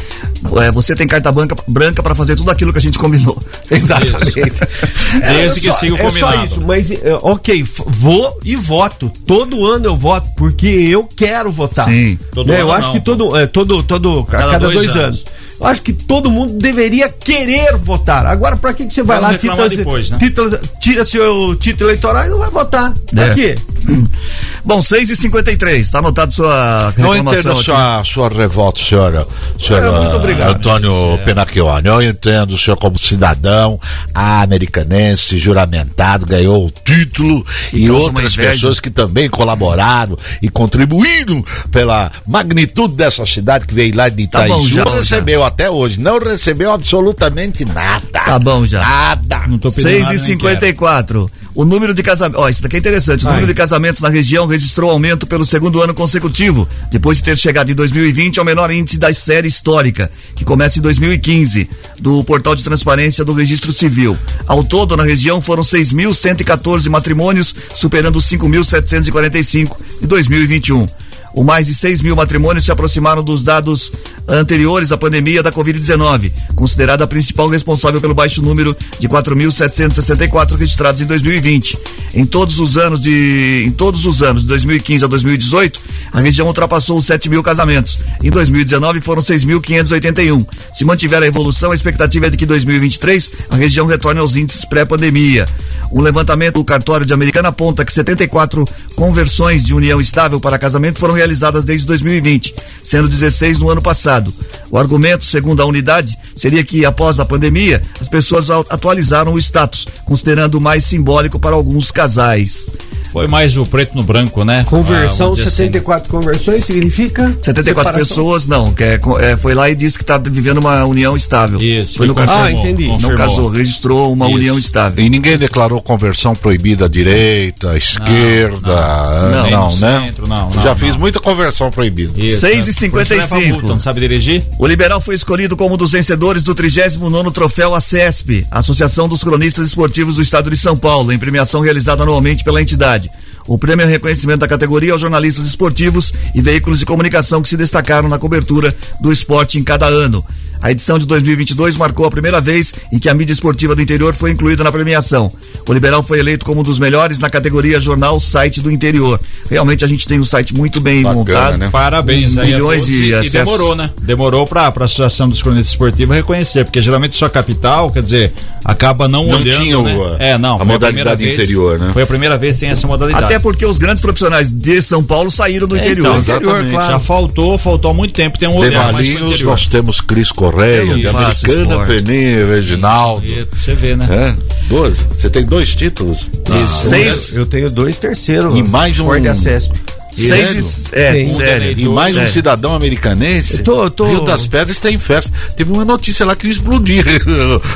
S1: é, você tem carta branca, branca para fazer tudo aquilo que a gente combinou.
S4: Exatamente.
S3: Desde que siga o
S4: é só
S3: combinado.
S4: isso, mas é, ok, vou e voto. Todo ano eu voto, porque eu quero votar.
S1: Sim.
S3: Todo
S4: Né,
S3: ano
S4: eu acho
S3: não.
S4: que todo, é, todo, todo, a cada,
S3: cada
S4: dois,
S3: dois
S4: anos.
S3: anos.
S4: Eu acho que todo mundo deveria querer votar. Agora, pra que, que você vai
S3: não
S4: lá, tita-
S3: depois, né?
S4: tita- tira seu título eleitoral e não vai votar? Pra
S1: É.
S4: quê?
S1: Bom, 6 e 53 tá anotado sua
S2: Não
S1: reclamação
S2: entendo a
S1: aqui.
S2: sua, sua revolta, senhor, senhor
S4: É, muito obrigado.
S2: Antônio Penacchione. Eu entendo o senhor como cidadão americanense, juramentado, ganhou o título e,
S1: uma
S2: outras pessoas que também colaboraram e contribuíram pela magnitude dessa cidade que veio lá de
S1: Tá bom, já,
S2: não
S1: já.
S2: recebeu até hoje, não recebeu absolutamente nada.
S1: Tá bom já.
S2: Nada.
S3: Não tô pedindo
S1: 6
S3: nada,
S1: e
S3: nem
S1: 54. O número de casamentos. Ó, isso daqui é interessante. O
S4: Ai.
S1: número de casamentos na região registrou aumento pelo segundo ano consecutivo, depois de ter chegado em 2020 ao menor índice da série histórica, que começa em 2015, do portal de transparência do Registro Civil. Ao todo, na região foram 6.114 matrimônios, superando os 5.745 de 2021. O mais de 6 mil matrimônios se aproximaram dos dados anteriores à pandemia da Covid-19, considerada a principal responsável pelo baixo número de 4.764 registrados em 2020. Em todos os anos de, em todos os anos de 2015 a 2018, a região ultrapassou os 7 mil casamentos. Em 2019 foram 6.581. Se mantiver a evolução, a expectativa é de que em 2023 a região retorne aos índices pré-pandemia. Um levantamento do cartório de Americana aponta que 74 conversões de união estável para casamento foram realizadas desde 2020, sendo 16 no ano passado. O argumento, segundo a unidade, seria que após a pandemia, as pessoas atualizaram o status, considerando mais simbólico para alguns casais.
S3: Foi mais o preto no branco, né?
S4: Conversão,
S3: Ah, vamos dizer assim.
S4: 74 conversões significa?
S1: 74
S4: separação?
S1: pessoas não, que é, é, foi lá e disse que está vivendo uma união estável.
S3: Isso,
S1: Foi no cartório.
S4: Ah, entendi.
S1: Não
S3: confirmou.
S1: casou, registrou uma
S3: Isso.
S1: união estável.
S2: E ninguém declarou conversão proibida à direita, à esquerda, ah,
S1: não.
S2: não,
S3: Nem no
S2: né?
S3: centro, não, não,
S2: Já
S3: não.
S2: fiz muita conversão proibida.
S3: Isso,
S1: 6 e
S3: né?
S1: 55.
S3: Quando você leva multa, Não sabe dirigir?
S1: O Liberal foi escolhido como um dos vencedores do 39º troféu ACESP, Associação dos Cronistas Esportivos do Estado de São Paulo, em premiação realizada anualmente pela entidade. O prêmio é reconhecimento da categoria aos jornalistas esportivos e veículos de comunicação que se destacaram na cobertura do esporte em cada ano. A edição de 2022 marcou a primeira vez em que a mídia esportiva do interior foi incluída na premiação. O Liberal foi eleito como um dos melhores na categoria Jornal Site do Interior. Realmente a gente tem um site muito bem
S2: Bacana,
S1: montado.
S2: né?
S3: Parabéns aí a
S1: milhões de
S3: e, e
S1: acessos.
S3: demorou, né? Demorou pra, pra Associação dos Cronistas Esportivos reconhecer, porque geralmente só capital, quer dizer, acaba não,
S2: Não
S3: olhando,
S2: tinha o-
S3: né? É, não.
S2: a modalidade
S3: vez-
S2: interior, né?
S3: Foi a primeira vez que tem essa modalidade.
S1: Até porque os grandes profissionais de São Paulo saíram do
S3: É,
S1: interior.
S3: então,
S4: interior, claro.
S3: Já faltou, faltou há muito tempo, tem um olhar mais pro
S2: Valinhos
S3: interior.
S2: nós temos Cris Correia,
S1: Eu
S2: de Americana. Peninha, Reginaldo.
S3: E Você vê, né?
S2: É, 12. Você tem dois títulos.
S1: Seis,
S4: Eu tenho dois terceiros.
S2: E mais um-
S4: Ford Acesp.
S1: Seis, é,
S4: Tem.
S1: sério.
S2: E mais um
S1: É.
S2: cidadão americanense.
S4: Eu tô- eu tô-
S2: Rio das Pedras tem festa. Teve uma notícia lá que ia explodir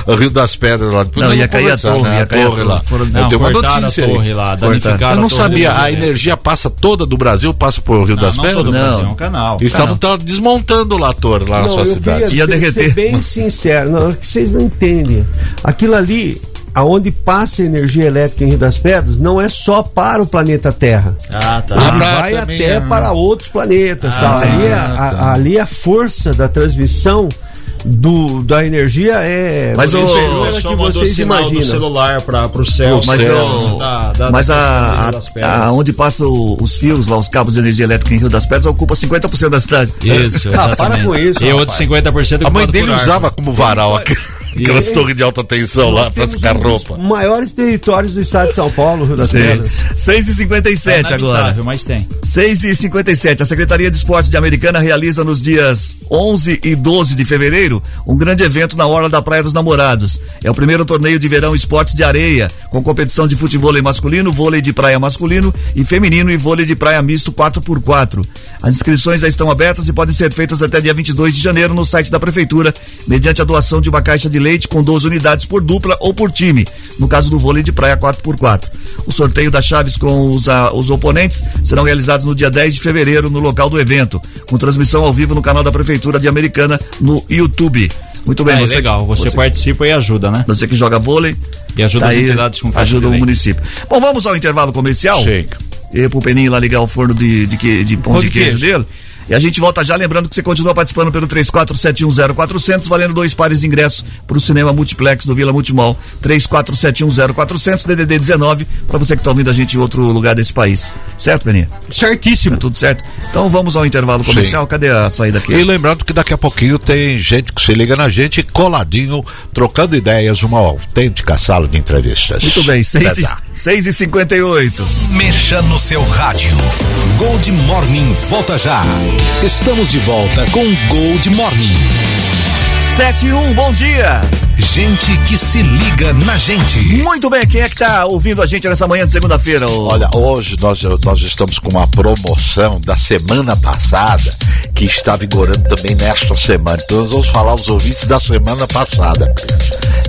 S2: o Rio das Pedras lá. Depois
S1: Não, ia cair a torre,
S2: né?
S1: ia cair a torre.
S2: lá.
S1: Foram-
S2: Eu
S3: Não,
S2: tenho uma notícia
S3: a
S2: aí.
S3: torre lá,
S2: Eu não
S3: a torre
S2: sabia, a energia passa toda do Brasil, passa por Rio
S3: Não,
S2: das
S3: não
S2: Pedras?
S3: todo o Brasil,
S1: Não.
S3: é um canal.
S2: Eles estavam tava desmontando lá a torre, lá na sua
S4: eu
S2: cidade.
S4: queria
S1: Ia
S4: ter-
S1: derreter.
S4: ser bem sincero, não, é que vocês não entendem. Aquilo ali, aonde passa energia elétrica em Rio das Pedras, não é só para o planeta Terra.
S3: Ah, tá.
S2: Ah,
S4: Ele
S2: pra
S4: vai
S2: também,
S4: até
S2: é.
S4: para outros planetas.
S3: Ah,
S4: tal.
S3: tá.
S4: ali, a, a-
S2: tá.
S4: ali a força da transmissão do, da energia é
S1: Mas o-
S3: É
S4: a que vocês
S3: sinal do
S4: imaginam.
S3: celular para pro céu.
S1: Mas,
S2: céu,
S1: o-
S3: da, da,
S1: mas
S3: da
S1: a,
S3: Rio das
S1: a,
S3: Pedras.
S1: a- onde passam o- os fios lá, os cabos de energia elétrica em Rio das Pedras, ocupa 50% da cidade.
S3: Isso,
S4: Ah, para com isso,
S3: E outro
S4: rapaz.
S3: 50%
S2: A mãe dele usava como varal aquelas torres de alta tensão lá pra
S4: um dos
S2: roupa.
S4: maiores territórios do estado de São Paulo, Rio das Pedras.
S1: 6 e 57
S3: É
S1: agora.
S3: Mas tem.
S1: 6 e 57 A Secretaria de Esportes de Americana realiza nos dias 11 e 12 de fevereiro um grande evento na Orla da Praia dos Namorados. É o primeiro torneio de verão esportes de areia, com competição de futebol masculino, vôlei de praia masculino e feminino e vôlei de praia misto 4x4. As inscrições já estão abertas e podem ser feitas até dia 22 de janeiro no site da Prefeitura, mediante a doação de uma caixa de leite com 12 unidades por dupla ou por time, no caso do vôlei de praia 4x4. O sorteio das chaves com os, ah, os oponentes serão realizados no dia 10 de fevereiro no local do evento, com transmissão ao vivo no canal da Prefeitura de Americana no YouTube. Muito bem,
S3: É,
S1: você,
S3: legal, você,
S1: você,
S3: participa e ajuda, né?
S1: você que joga vôlei.
S3: E ajuda
S1: tá
S3: as
S1: aí,
S3: entidades com
S1: Ajuda o município. Bom, vamos ao intervalo comercial.
S2: Sim.
S1: E pro Peninho lá ligar o forno de, de, que- de pão
S4: Pão
S1: de
S4: de
S1: queijo,
S4: queijo.
S1: dele. E a gente volta já, lembrando que você continua participando pelo 34710400, valendo dois pares de ingressos pro cinema multiplex do Vila Multimol. 34710400, DDD 19, para você que tá ouvindo a gente em outro lugar desse país. Certo, Peninha?
S4: Certíssimo.
S1: Tá tudo certo? Então vamos ao intervalo comercial. Cadê a saída aqui?
S2: E lembrando que daqui a pouquinho tem gente que se liga na gente coladinho, trocando ideias, uma autêntica sala de entrevistas.
S1: Muito bem, 6
S2: Até já.
S1: e, 6 e 58
S5: Mexa no seu rádio. Gold Morning volta já. Estamos de volta com Gold Morning.
S1: 7 e 1, bom dia!
S5: Gente que se liga na gente.
S1: Muito bem, quem é que tá ouvindo a gente nessa manhã de segunda-feira?
S2: Olha, hoje nós, nós estamos com uma promoção da semana passada que está vigorando também nesta semana. Então nós vamos falar os ouvintes da semana passada.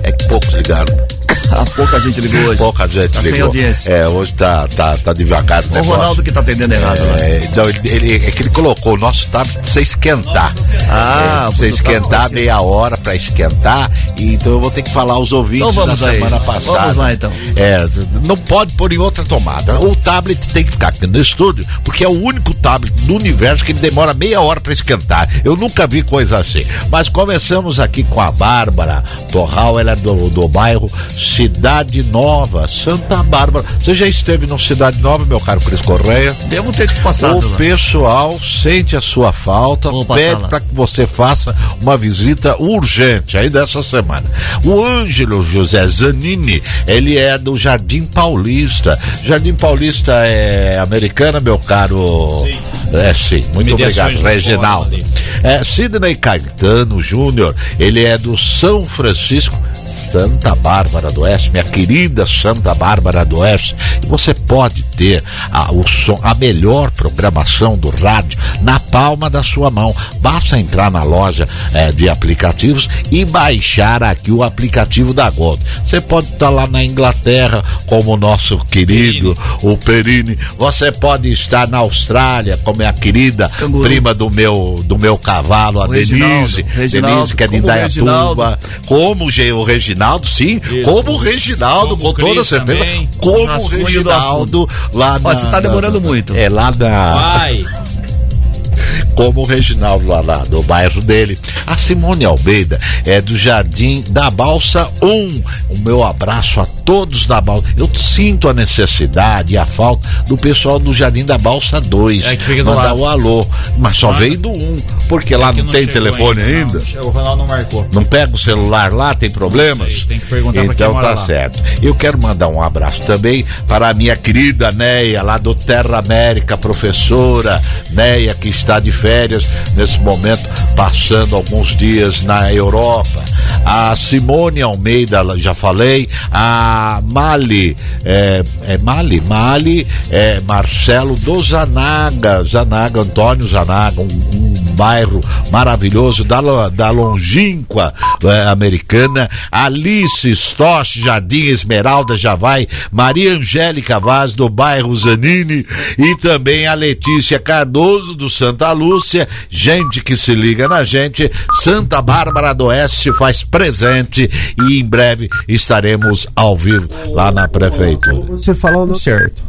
S2: É que poucos ligaram.
S1: Ah, pouca gente ligou hoje.
S2: Pouca gente
S1: Tá sem
S2: ligou.
S1: audiência.
S2: É, hoje tá, tá, tá devagar o
S1: O. Ronaldo que tá atendendo errado lá.
S2: É, então ele, ele- é que ele colocou o nosso tab pra você esquentar.
S1: Ah,
S2: é, pra você
S1: tab-
S2: esquentar meia hora pra esquentar. E, então eu vou ter que falar aos ouvintes
S1: Então
S2: da
S1: aí.
S2: semana passada.
S1: Vamos lá, então.
S2: É, não pode pôr em outra tomada. O tablet tem que ficar aqui no estúdio, porque é o único tablet do universo que ele demora meia hora pra esquentar. Eu nunca vi coisa assim. Mas começamos aqui com a Bárbara Torral, ela é do, do bairro Cidade Nova, Santa Bárbara. Você já esteve no Cidade Nova, meu caro Cris Correia?
S1: Devo ter passado
S2: O
S1: lá.
S2: pessoal sente a sua falta,
S1: Vou
S2: pede para que você faça uma visita urgente aí dessa semana. O Ângelo José Zanini, ele é do Jardim Paulista. Jardim Paulista é americana, meu caro?
S3: Sim.
S2: É sim, muito
S3: Mediações
S2: obrigado,
S3: do
S2: Reginaldo. É, Sidney Caetano Júnior, ele é do São Francisco. Santa Bárbara do Oeste, minha querida Santa Bárbara do Oeste, você pode ter a, o som, a melhor programação do rádio na palma da sua mão. Basta entrar na loja eh, de aplicativos e baixar aqui o aplicativo da Gold. Você pode estar lá na Inglaterra, como o nosso querido, o Perini. Você pode estar na Austrália, como é a querida
S1: Canguru.
S2: prima do meu, do meu cavalo, a
S1: O Reginaldo,
S2: Denise.
S1: Reginaldo,
S2: Denise, que é de
S1: como o
S2: Indaiatuba. Como o Ge- o Reginaldo Reginaldo, sim.
S3: Isso.
S2: Como o Reginaldo,
S3: Como
S2: com
S3: o
S2: toda certeza.
S3: também.
S2: Como
S1: Rascunho
S2: Reginaldo lá na.
S1: Ó, você tá demorando
S2: na-
S1: muito.
S2: É lá na.
S3: Vai.
S2: como o Reginaldo lá, lá do bairro dele. A Simone Almeida é do Jardim da Balsa 1. O meu abraço a todos da Balsa. Eu sinto a necessidade e a falta do pessoal do Jardim da Balsa 2.
S3: É que fica do
S2: Mandar
S3: lado.
S2: o alô. Mas só veio do 1, porque lá
S3: É que
S2: não, tem
S3: chegou
S2: telefone ainda.
S3: Não, chegou, o Ronaldo não marcou.
S2: Não pega o celular lá, tem problemas?
S3: sei, tem que perguntar pra quem
S2: Então
S3: mora
S2: tá
S3: lá.
S2: certo. Eu quero mandar um abraço também para a minha querida Neia, lá do Terra América, professora Neia, que está de férias nesse momento, passando alguns dias na Europa. A Simone Almeida, já falei. A Mali, é, é Mali? Mali, é Marcelo do Zanaga, Zanaga, Antônio Zanaga, um, um bairro maravilhoso da, da longínqua é, americana. Alice Stosch, Jardim Esmeralda já vai. Maria Angélica Vaz, do bairro Zanini. E também a Letícia Cardoso, do Santa Lúcia. Gente que se liga na gente. Santa Bárbara do Oeste faz presente. E em breve estaremos ao vivo lá na prefeitura. O
S4: Você falou no certo,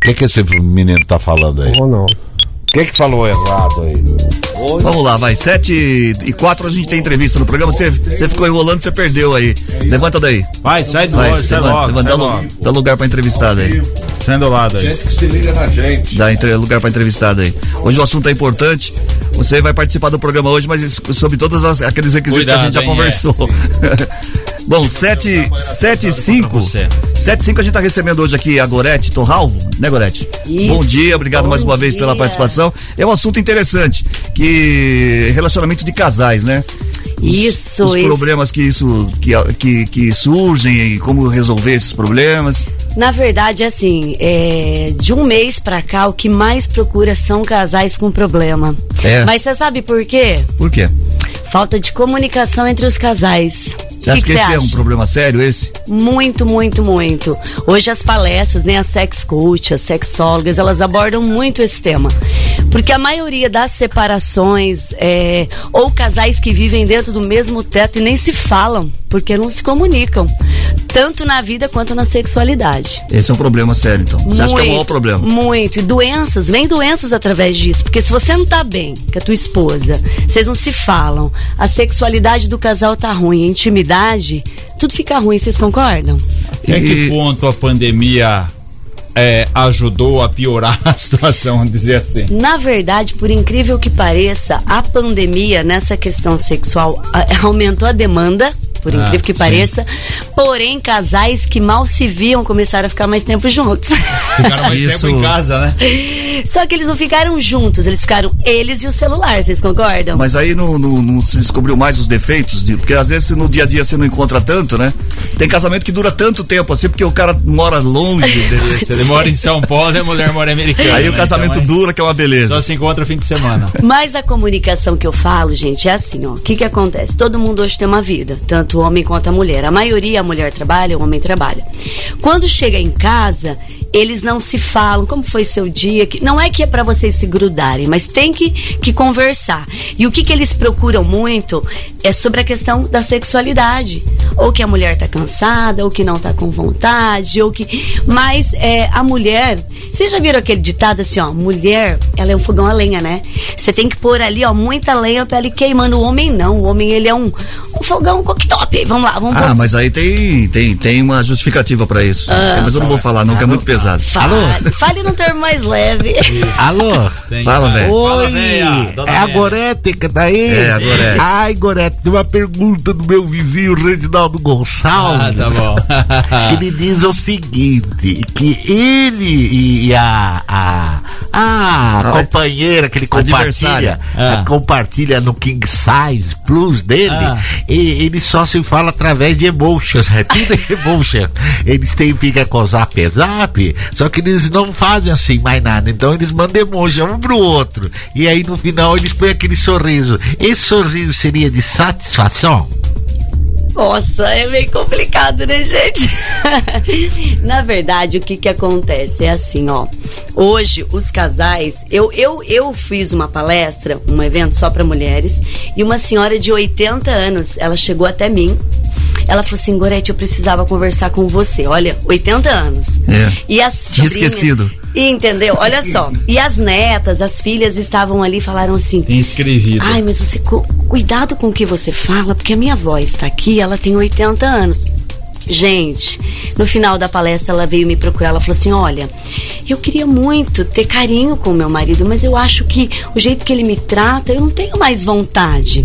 S2: que, que esse menino tá falando aí?
S4: Ronaldo.
S2: O que, que falou errado aí?
S1: Vamos lá, vai. Sete e quatro a gente tem entrevista no programa. Você, você ficou enrolando, você perdeu aí. Levanta daí.
S3: Vai, sai do
S1: Vai,
S3: lado, sai
S1: levanta,
S3: logo,
S1: levanta,
S3: sai
S1: dá,
S3: logo.
S1: lu- dá lugar pra entrevistada aí.
S3: Sai do lado aí.
S2: que se liga na gente.
S1: Dá entre- lugar pra entrevistada aí. Hoje o assunto é importante. Você vai participar do programa hoje, mas sobre todos as- aqueles requisitos que a gente já
S3: Cuidado, hein,
S1: conversou. Bom, 7 7 e 5.
S3: você.
S1: 7 e 5 a gente tá recebendo hoje aqui a Gorete Torralvo, né, Gorete?
S7: Isso.
S1: Bom dia, obrigado
S7: Bom
S1: mais uma vez pela
S7: dia.
S1: participação. É um assunto interessante, que relacionamento de casais, né? Os-
S7: Isso,
S1: Os problemas que isso que, que, que surgem e como resolver esses problemas.
S7: Na verdade, assim, é, de um mês pra cá, o que mais procura são casais com problema.
S1: É.
S7: Mas você sabe por quê?
S1: Por quê?
S7: Falta de comunicação entre os casais.
S1: Você acha
S7: que
S1: que,
S7: que
S1: esse
S7: você
S1: é um
S7: acha?
S1: problema sério esse?
S7: Muito, muito, muito. Hoje as palestras, né, as sex coach, as sexólogas, elas abordam muito esse tema. Porque a maioria das separações, é, ou casais que vivem dentro do mesmo teto e nem se falam, porque não se comunicam. Tanto na vida quanto na sexualidade.
S1: Esse é um problema sério, então. Você acha que é o maior
S7: Muito,
S1: problema?
S7: Muito. E doenças, vem doenças através disso. Porque se você não tá bem com a tua esposa, vocês não se falam, a sexualidade do casal tá ruim, a intimidade, tudo fica ruim, vocês concordam?
S3: Até que ponto a pandemia é, ajudou a piorar a situação, vamos dizer assim?
S7: Na verdade, por incrível que pareça, a pandemia nessa questão sexual a- aumentou a demanda. Por
S3: Ah,
S7: incrível que
S3: sim.
S7: pareça. Porém, casais que mal se viam começaram a ficar mais tempo juntos.
S3: Ficaram mais
S1: Isso.
S3: tempo em casa, né?
S7: Só que eles não ficaram juntos, eles ficaram eles e o celular, vocês concordam?
S1: Mas aí não, não- não se descobriu mais os defeitos, de- porque às vezes no dia a dia você não encontra tanto, né? Tem casamento que dura tanto tempo assim, porque o cara mora longe.
S3: ele mora em São Paulo, a mulher mora em Americana.
S1: aí o
S3: né?
S1: casamento
S3: Então,
S1: dura, que é uma
S3: é-
S1: beleza.
S3: Só se encontra fim de semana.
S7: Mas a comunicação que eu falo, gente, é assim, ó. O que que acontece? Todo mundo hoje tem uma vida, tanto o homem quanto a mulher. A maioria, a mulher trabalha, o homem trabalha. Quando chega em casa, eles não se falam, como foi seu dia? Que- Não é que é pra vocês se grudarem, mas tem que, que conversar. E o que que eles procuram muito é sobre a questão da sexualidade. Ou que a mulher tá cansada, ou que não tá com vontade, ou que... Mas é, a mulher... Vocês já viram aquele ditado assim, ó? Mulher, ela é um fogão a lenha, né? Você tem que pôr ali, ó, muita lenha pra ir queimando. O homem não. O homem, ele é um, um fogão cooktop. Vamos lá, vamos
S1: Ah,
S7: pôr.
S1: mas aí tem, tem, tem uma justificativa pra isso.
S7: Ah.
S1: mas eu não vou falar não, que é muito pesado.
S7: Fale, fale num termo mais leve.
S2: Alô?
S3: Tem-
S1: Fala, velho.
S3: Fala,
S2: Oi,
S3: véia,
S2: é a. Gorete que tá aí?
S1: É, a Gorete.
S2: Ai, Gorete, tem uma pergunta do meu vizinho Reginaldo
S3: Ah,
S2: Gonçalves.
S3: tá bom.
S2: que ele diz o seguinte, que ele e, a, a, a companheira que ele compartilha,
S3: Ah.
S2: compartilha no King Size Plus dele,
S3: Ah.
S2: e, ele só se fala através de emotions, é tudo emotion. Eles têm fica com o zap só que eles não fazem assim mais nada, então eles mandam emoji um pro outro, e aí no final eles põem aquele sorriso. Esse sorriso seria de satisfação?
S7: Nossa, é meio complicado, né, gente? Na verdade, o que que acontece? É assim, ó. Hoje, os casais... Eu, eu, eu fiz uma palestra, um evento só para mulheres, e uma senhora de 80 anos, ela chegou até mim Ela falou assim: Gorete, eu precisava conversar com você. Olha, 80 anos.
S1: É.
S7: E as sobrinhas-
S1: esquecido.
S7: Entendeu? Olha só. E as netas, as filhas estavam ali e falaram assim:
S3: Tem escrevido.
S7: Ai, mas você cu- cuidado com o que você fala, porque a minha avó está aqui, ela tem 80 anos. Gente, no final da palestra ela veio me procurar, ela falou assim: "Olha, eu queria muito ter carinho com o meu marido, mas eu acho que o jeito que ele me trata, eu não tenho mais vontade".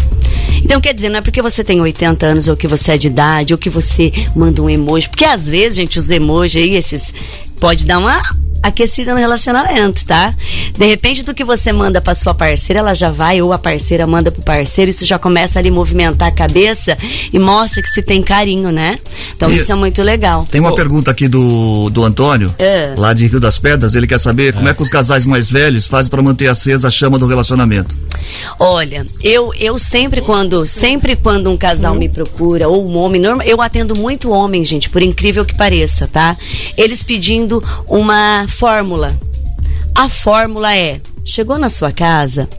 S7: Então, quer dizer, não é porque você tem 80 anos ou que você é de idade ou que você manda um emoji, porque às vezes, gente, os emojis aí, esses pode dar uma aquecida no relacionamento, tá? De repente, do que você manda pra sua parceira, ela já vai, ou a parceira manda pro parceiro, isso já começa ali a movimentar a cabeça e mostra que se tem carinho, né? Então,
S1: E-
S7: isso é muito legal.
S1: Tem uma pergunta aqui do, do Antônio,
S7: É.
S1: lá de Rio das Pedras. Ele quer saber como é que os casais mais velhos fazem para manter acesa a chama do relacionamento.
S7: Olha, eu, eu sempre quando sempre quando um casal me procura ou um homem, norma, eu atendo muito homem, gente, por incrível que pareça, tá? Eles pedindo uma fórmula. A fórmula é: chegou na sua casa,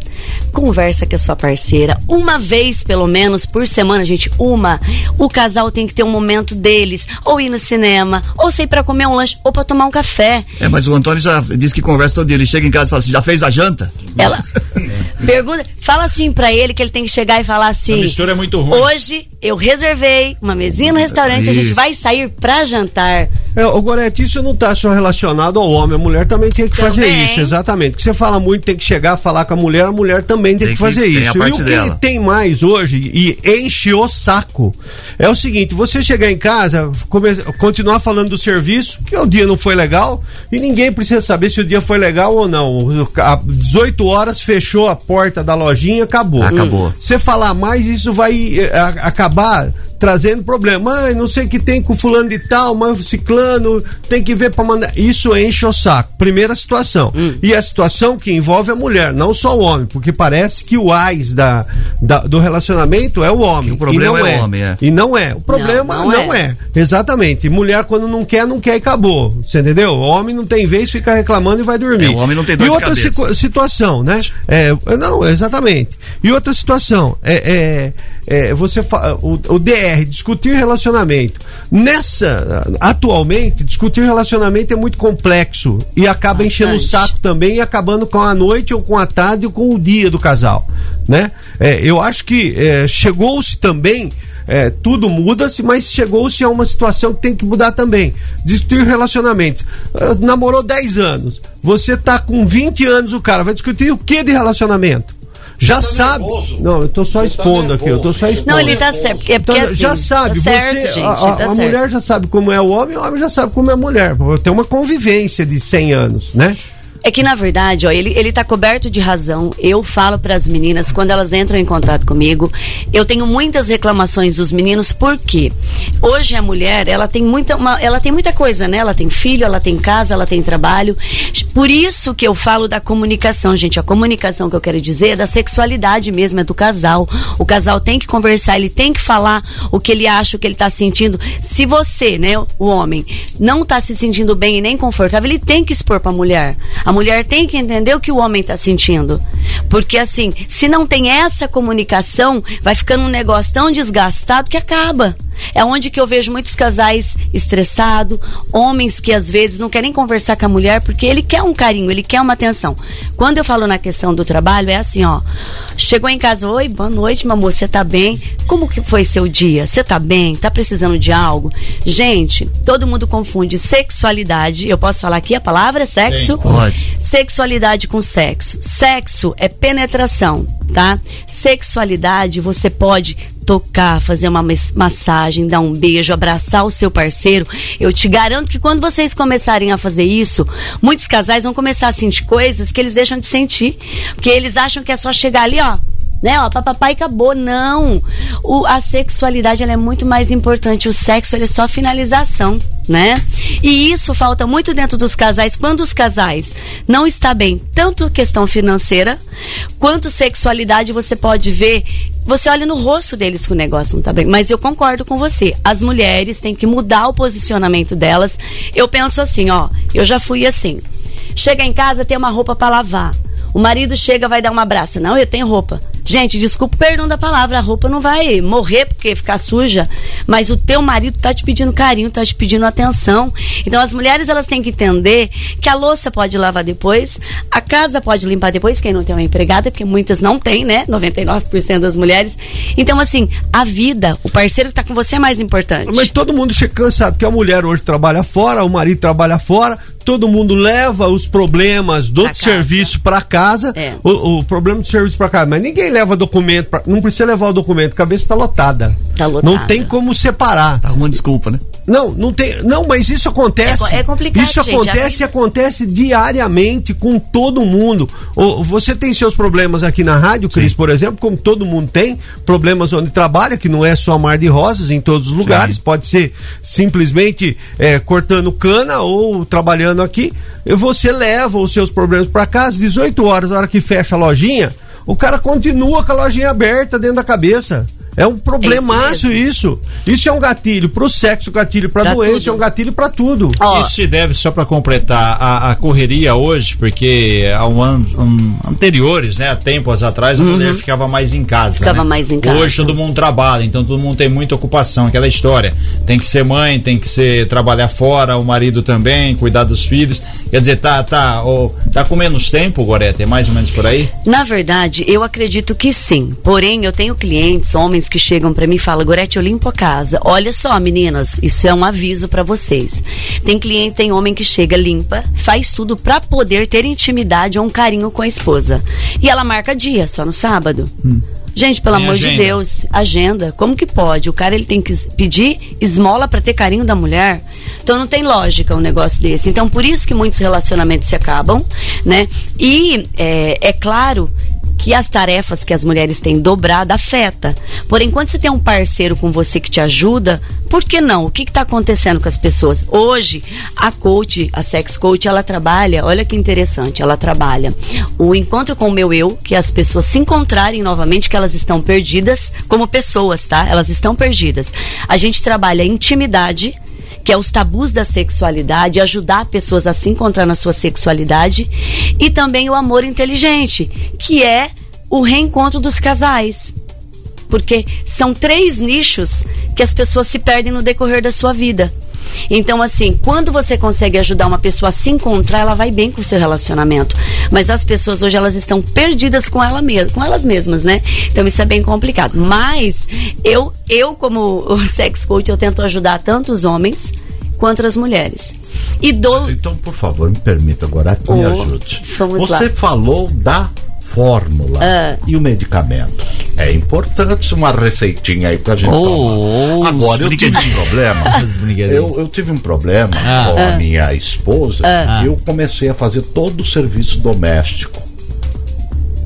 S7: conversa com a sua parceira uma vez pelo menos por semana, gente, uma. O casal tem que ter um momento deles, ou ir no cinema, ou sair pra comer um lanche, ou pra tomar um café.
S1: É, mas o Antônio já disse que conversa todo dia. Ele chega em casa e fala assim: já fez a janta?
S7: Ela pergunta, fala assim pra ele que ele tem que chegar e falar assim.
S3: A mistura é muito ruim.
S7: Hoje eu reservei uma mesinha no restaurante, a gente
S1: Isso.
S7: vai sair pra jantar.
S4: É, o Gorete, isso não está só relacionado ao homem, a mulher também tem que fazer
S7: Também.
S4: isso, exatamente. Que você fala muito, tem que chegar a falar com a mulher, a mulher também tem,
S1: Tem
S4: que
S1: que-
S4: fazer
S1: a
S4: isso. E o que
S1: dela.
S4: tem mais hoje e enche o saco é o seguinte: você chegar em casa, come- continuar falando do serviço, que o dia não foi legal, e ninguém precisa saber se o dia foi legal ou não. Às 18 horas fechou a porta da lojinha, acabou.
S1: Acabou.
S4: Você falar mais, isso vai eh, a- acabar trazendo problema. Ai, não sei o que tem com fulano de tal, mas ciclano tem que ver pra mandar. Isso enche o saco. Primeira situação. E a situação que envolve a mulher, não só o homem, porque parece que o AIS da, da- do relacionamento é o homem.
S1: o problema
S4: e não
S1: é o homem, é.
S4: E não é. O problema
S7: Não,
S4: não,
S7: não
S4: é. Exatamente. Mulher, quando não quer, não quer e acabou. Você entendeu? O homem não tem vez, fica reclamando e vai dormir.
S1: É, o homem não tem dor
S4: e
S1: de
S4: outra situação, né? É, não, exatamente. E outra situação, é, é, você o, o DR, discutir relacionamento. Nessa, atualmente, discutir relacionamento é muito complexo e acaba enchendo o
S7: Bastante.
S4: saco também e acabando com a noite ou com a tarde ou com o dia do casal, né? É, eu acho que é, chegou-se também é, tudo muda-se, mas chegou-se a uma situação que tem que mudar também. Discutir relacionamentos. Ah, namorou 10 anos. Você tá com 20 anos, o cara vai discutir o que de relacionamento? Já sabe. Não, eu tô só expondo aqui, eu tô só expondo.
S7: Não, ele tá certo, porque, porque
S4: Então,
S7: assim,
S4: já sabe,
S7: tá certo,
S4: você,
S7: gente,
S4: a, a-
S7: tá
S4: a
S7: certo.
S4: mulher já sabe como é o homem, o homem já sabe como é a mulher. Tem uma convivência de 100 anos, né?
S7: É que na verdade, ó, ele, ele tá coberto de razão. Eu falo para as meninas quando elas entram em contato comigo, eu tenho muitas reclamações dos meninos porque hoje a mulher, ela tem muita uma, ela tem muita coisa, né? Ela tem filho, ela tem casa, ela tem trabalho. Por isso que eu falo da comunicação, gente. A comunicação que eu quero dizer é da sexualidade mesmo, é do casal. O casal tem que conversar, ele tem que falar o que ele acha, o que ele tá sentindo. Se você, né, o homem, não tá se sentindo bem e nem confortável, ele tem que expor pra mulher. A mulher tem que entender o que o homem tá sentindo. Porque assim, se não tem essa comunicação, vai ficando um negócio tão desgastado que acaba. É onde que eu vejo muitos casais estressados, homens que às vezes não querem conversar com a mulher porque ele quer um carinho, ele quer uma atenção. Quando eu falo na questão do trabalho, é assim, ó. Chegou em casa, oi, boa noite, meu amor, você tá bem? Como que foi seu dia? Você tá bem? Tá precisando de algo? Gente, todo mundo confunde sexualidade, eu posso falar aqui a palavra sexo?
S1: Pode.
S7: Sexualidade com sexo. Sexo é penetração, tá? Sexualidade você pode tocar, fazer uma mas- massagem, dar um beijo, abraçar o seu parceiro. Eu te garanto que quando vocês começarem a fazer isso, muitos casais vão começar a sentir coisas que eles deixam de sentir, porque eles acham que é só chegar ali, ó, né, ó, papapá e acabou. Não. O, a sexualidade ela é muito mais importante. O sexo ele é só finalização, né? E isso falta muito dentro dos casais. Quando os casais não está bem, tanto questão financeira quanto sexualidade, você pode ver. Você olha no rosto deles que o negócio não tá bem. Mas eu concordo com você. As mulheres têm que mudar o posicionamento delas. Eu penso assim, ó. Eu já fui assim. Chega em casa, tem uma roupa para lavar. O marido chega, vai dar um abraço. Não, eu tenho roupa. Gente, desculpa o perdão da palavra, a roupa não vai morrer porque ficar suja, mas o teu marido tá te pedindo carinho, tá te pedindo atenção. Então as mulheres elas têm que entender que a louça pode lavar depois, a casa pode limpar depois, quem não tem uma empregada, porque muitas não tem, né? 99% das mulheres. Então assim, a vida, o parceiro que tá com você é mais importante.
S4: Mas todo mundo chega cansado, que a mulher hoje trabalha fora, o marido trabalha fora, todo mundo leva os problemas do
S7: Pra
S4: serviço para casa,
S7: É.
S4: o, o problema do serviço para casa, mas ninguém leva documento, pra, não precisa levar o documento, a cabeça está lotada.
S7: Tá lotada.
S4: Não tem como separar.
S1: Tá arrumando desculpa, né?
S4: Não, não tem, não, mas isso acontece.
S7: É é complicado,
S4: Isso
S7: gente,
S4: acontece e
S7: a-
S4: acontece diariamente com todo mundo. Você tem seus problemas aqui na rádio, Cris, por exemplo, como todo mundo tem, problemas onde trabalha, que não é só mar de rosas em todos os lugares, pode ser simplesmente é, cortando cana ou trabalhando aqui. Você leva os seus problemas para casa, 18 horas, na hora que fecha a lojinha, o cara continua com a lojinha aberta dentro da cabeça. É um problemaço isso. Isso é um gatilho pro sexo, gatilho pra
S7: Pra
S4: doença,
S7: tudo.
S4: é um gatilho pra tudo.
S7: Ó,
S3: Isso se deve, só para completar, a, a correria hoje, porque há um ano, um- anteriores, né, há tempos atrás, a mulher ficava mais em casa.
S7: Uhum. Ficava
S3: né?
S7: mais em casa.
S3: Hoje todo mundo trabalha, então todo mundo tem muita ocupação, aquela história. Tem que ser mãe, tem que ser trabalhar fora, o marido também, cuidar dos filhos. Quer dizer, tá, tá, ó, tá com menos tempo, Gorete, é mais ou menos por aí?
S7: Na verdade, eu acredito que sim. Porém, eu tenho clientes, homens que chegam pra mim e falam: Gorete, eu limpo a casa. Olha só, meninas, isso é um aviso pra vocês. Tem cliente, tem homem que chega, limpa, faz tudo pra poder ter intimidade ou um carinho com a esposa. E ela marca dia, só no sábado. Gente, pelo
S3: Tem
S7: amor de
S3: agenda.
S7: Deus, agenda. Como que pode? O cara ele tem que pedir esmola pra ter carinho da mulher. Então não tem lógica um negócio desse. Então por isso que muitos relacionamentos se acabam, né? E é, é claro que as tarefas que as mulheres têm dobrado afeta. Porém, quando você tem um parceiro com você que te ajuda, por que não? O que está acontecendo com as pessoas? Hoje, a coach, a sex coach, ela trabalha, olha que interessante, ela trabalha o encontro com o meu eu, que as pessoas se encontrarem novamente, que elas estão perdidas como pessoas, tá? Elas estão perdidas. A gente trabalha intimidade, que é os tabus da sexualidade, ajudar pessoas a se encontrar na sua sexualidade, e também o amor inteligente, que é o reencontro dos casais. Porque são três nichos que as pessoas se perdem no decorrer da sua vida. Então, assim, quando você consegue ajudar uma pessoa a se encontrar, ela vai bem com o seu relacionamento. Mas as pessoas hoje elas estão perdidas com ela mesma, com elas mesmas, né? Então isso é bem complicado. Mas eu, eu como sex coach, eu tento ajudar tanto os homens quanto as mulheres. E dou
S2: Então, por favor, me permita agora, me
S7: Oh,
S2: ajude. Você
S7: lá.
S2: falou da fórmula
S7: Ah.
S2: e o medicamento. É importante uma receitinha aí pra gente
S1: Oh,
S2: tomar. Agora, eu tive um problema. Eu, eu tive um problema
S3: Ah.
S2: com a minha esposa e eu comecei a fazer todo o serviço doméstico.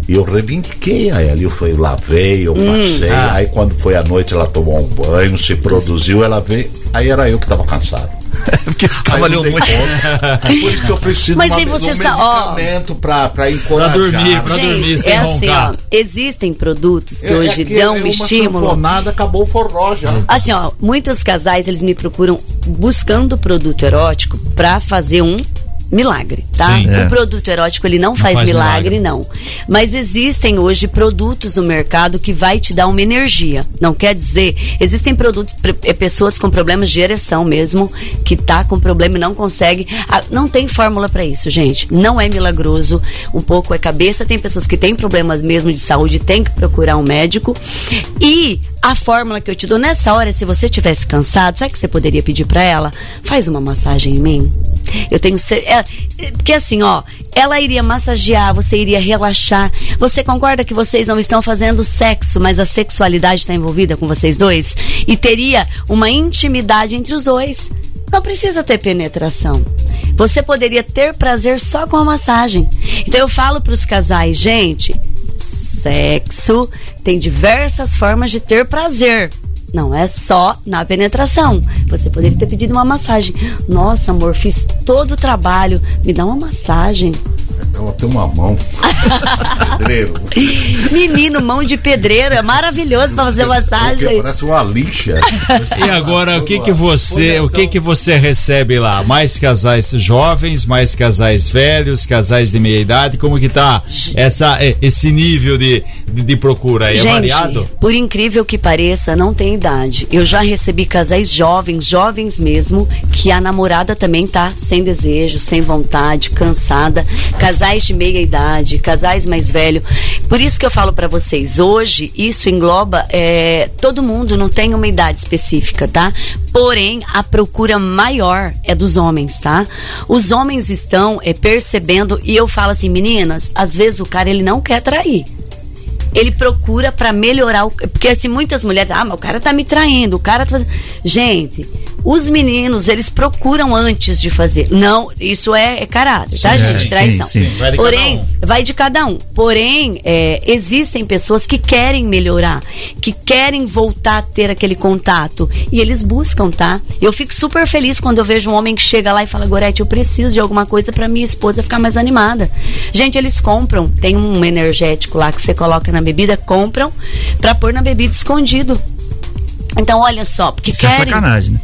S2: E eu reivindiquei a ela. Eu fui, eu lavei, eu passei.
S3: Ah.
S2: Aí quando foi à noite, ela tomou um banho, se produziu, ela veio. Aí era eu que tava cansado.
S1: Porque
S2: dei
S1: muito.
S2: conta. Por isso que eu preciso
S7: Mas
S2: uma-
S7: aí você
S2: de um
S7: ó.
S2: medicamento pra, pra encorajar.
S3: Pra dormir, pra dormir.
S7: Gente,
S3: sem
S7: é assim,
S3: roncar.
S7: ó. Existem produtos que
S2: É- é
S7: hoje
S2: que
S7: dão
S2: é
S7: um estímulo.
S2: sanfonada, acabou o forró já.
S7: Assim, ó, muitos casais eles me procuram buscando produto erótico pra fazer um milagre, tá?
S3: Sim.
S7: o
S1: É.
S7: produto erótico ele não, faz,
S3: faz
S7: milagre, não. Mas existem hoje produtos no mercado que vai te dar uma energia. Não quer dizer, existem produtos é, pessoas com problemas de ereção mesmo que tá com problema e não consegue. Ah, não tem fórmula pra isso, gente. Não é milagroso. Um pouco é cabeça. Tem pessoas que têm problemas mesmo de saúde, tem que procurar um médico. E a fórmula que eu te dou nessa hora, se você estivesse cansado, sabe que você poderia pedir pra ela? Faz uma massagem em mim. Eu tenho cer- é, é, porque assim, ó, ela iria massagear, você iria relaxar. Você concorda que vocês não estão fazendo sexo, mas a sexualidade está envolvida com vocês dois? E teria uma intimidade entre os dois. Não precisa ter penetração. Você poderia ter prazer só com a massagem. Então eu falo para os casais, gente, sexo tem diversas formas de ter prazer. Não é só na penetração. Você poderia ter pedido uma massagem. Nossa, amor, fiz todo o trabalho. Me dá uma massagem.
S2: Ela tem uma mão. Pedreiro.
S7: Menino, mão de pedreiro, é maravilhoso pra fazer massagem.
S2: Parece uma lixa.
S3: E agora, o que que você, o que que você recebe lá? Mais casais jovens, mais casais velhos, casais de meia idade? Como que tá essa, eh, esse nível de, de, de procura aí? É
S7: Gente,
S3: variado?
S7: por incrível que pareça, não tem idade. Eu já recebi casais jovens, jovens mesmo, que a namorada também tá sem desejo, sem vontade, cansada. Casais de meia idade, casais mais velhos. Por isso que eu falo pra vocês, hoje isso engloba é, todo mundo, não tem uma idade específica, tá? Porém, a procura maior é dos homens, tá? Os homens estão é, percebendo, e eu falo assim, meninas, às vezes o cara ele não quer trair ele procura pra melhorar o. Porque assim, muitas mulheres, ah, mas o cara tá me traindo, o cara tá fazendo. Gente, os meninos, eles procuram antes de fazer. Não, isso é, é caráter, tá,
S1: Sim,
S7: gente?
S1: sim,
S7: Traição.
S1: sim.
S3: Vai de
S7: Porém,
S3: cada um.
S7: vai de cada um. Porém, é, existem pessoas que querem melhorar, que querem voltar a ter aquele contato. E eles buscam, tá? Eu fico super feliz quando eu vejo um homem que chega lá e fala, Gorete, eu preciso de alguma coisa pra minha esposa ficar mais animada. Gente, eles compram. Tem um energético lá que você coloca na bebida, compram pra pôr na bebida escondido. Então, olha só, porque
S1: Isso é
S7: querem.
S1: sacanagem, né?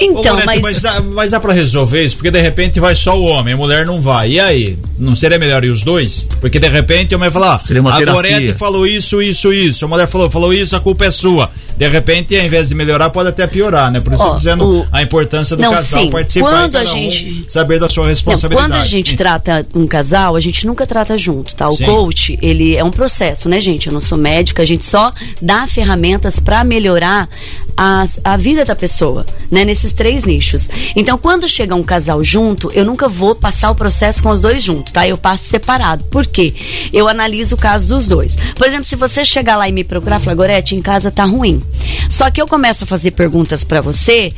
S7: Então,
S3: Ô,
S7: mas.
S3: mas, dá, mas dá pra resolver isso? Porque de repente vai só o homem, a mulher não vai. E aí? Não seria melhor ir os dois? Porque de repente o homem fala,
S1: Seria uma
S3: a. Gorete falou isso, isso, isso. A mulher falou, falou isso, a culpa é sua. De repente, ao invés de melhorar, pode até piorar, né? Por isso tô dizendo
S7: o-
S3: a importância do
S7: Não,
S3: casal
S7: sim.
S3: participar
S7: Quando
S3: e
S7: a
S3: cada um
S7: gente-
S3: saber da sua
S7: Não,
S3: responsabilidade.
S7: quando a gente trata um casal, a gente nunca trata junto, tá? O
S3: Sim.
S7: coach, ele é um processo, né, gente? Eu não sou médica, a gente só dá ferramentas pra melhorar as- a vida da pessoa, né? Nesses três nichos. Então, quando chega um casal junto, eu nunca vou passar o processo com os dois juntos, tá? Eu passo separado. Por quê? Eu analiso o caso dos dois. Por exemplo, se você chegar lá e me procurar, falar, Gorete, em casa tá ruim. Só que eu começo a fazer perguntas pra você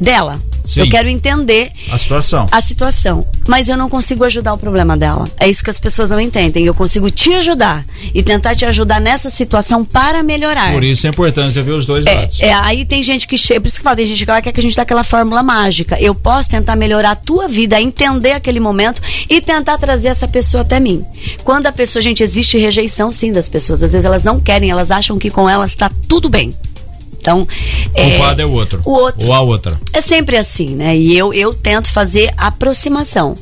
S7: dela.
S3: Sim.
S7: Eu quero entender
S3: A situação.
S7: a situação, mas eu não consigo ajudar o problema dela. É isso que as pessoas não entendem. Eu consigo te ajudar e tentar te ajudar nessa situação para melhorar.
S3: Por isso a importância de ver os dois
S7: É,
S3: lados.
S7: é, aí tem gente que chega, por isso que fala, tem gente que quer que a gente dá aquela fórmula mágica. Eu posso tentar melhorar a tua vida, entender aquele momento e tentar trazer essa pessoa até mim. Quando a pessoa, gente, existe rejeição sim das pessoas. Às vezes elas não querem, elas acham que com elas está tudo bem. Então,
S3: O culpado é o outro.
S7: O outro.
S3: Ou a outra.
S7: É sempre assim, né? E eu, eu tento fazer aproximação.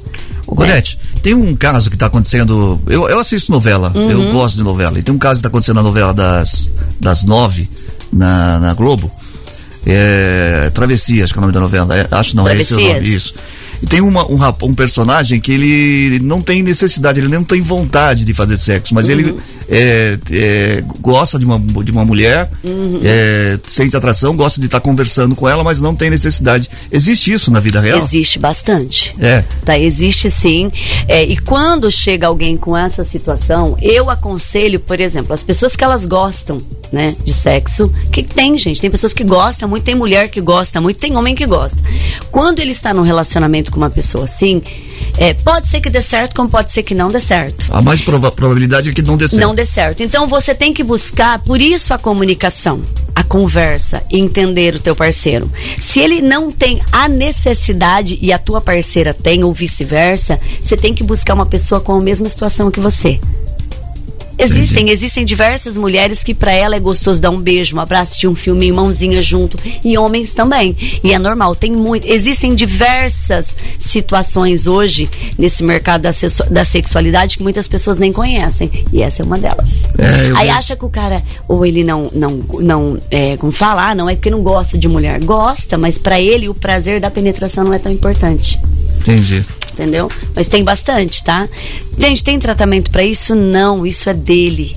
S1: Ô, Gorete, tem um caso que tá acontecendo. Eu, eu assisto novela,
S7: Uhum.
S1: eu gosto de novela. E tem um caso que tá acontecendo na novela das, das nove na, na Globo. É, Travessia, acho que é o nome da novela. É, acho não, é esse o nome.
S7: Travessias.
S1: Isso. E tem uma, um, um personagem que ele não tem necessidade, ele não tem vontade de fazer sexo, mas
S7: Uhum.
S1: ele é, é, gosta de uma, de uma mulher,
S7: Uhum.
S1: é, sente atração, gosta de estar conversando com ela, mas não tem necessidade. Existe isso na vida real?
S7: Existe bastante.
S1: É.
S7: Tá, existe sim. É, e quando chega alguém com essa situação, eu aconselho, por exemplo, as pessoas que elas gostam, né, de sexo, que tem, gente, tem pessoas que gostam muito, tem mulher que gosta muito, tem homem que gosta. Quando ele está num relacionamento com uma pessoa assim, é, pode ser que dê certo, como pode ser que não dê certo.
S1: A mais prova- probabilidade é que não dê certo.
S7: Não dê certo. Então você tem que buscar, por isso a comunicação, a conversa e entender o teu parceiro. Se ele não tem a necessidade e a tua parceira tem ou vice-versa, você tem que buscar uma pessoa com a mesma situação que você. Existem, existem diversas mulheres que pra ela é gostoso dar um beijo, um abraço, assistir um filminho, mãozinha junto, e homens também. E é normal, tem muito, existem diversas situações hoje nesse mercado da, da sexualidade que muitas pessoas nem conhecem, e essa é uma delas.
S1: É,
S7: Aí acha que o cara ou ele não não não é, como falar, não é porque não gosta de mulher, gosta, mas pra ele o prazer da penetração não é tão importante
S1: Entendi.
S7: Entendeu? Mas tem bastante, tá? Gente, tem tratamento pra isso? Não, isso é dele.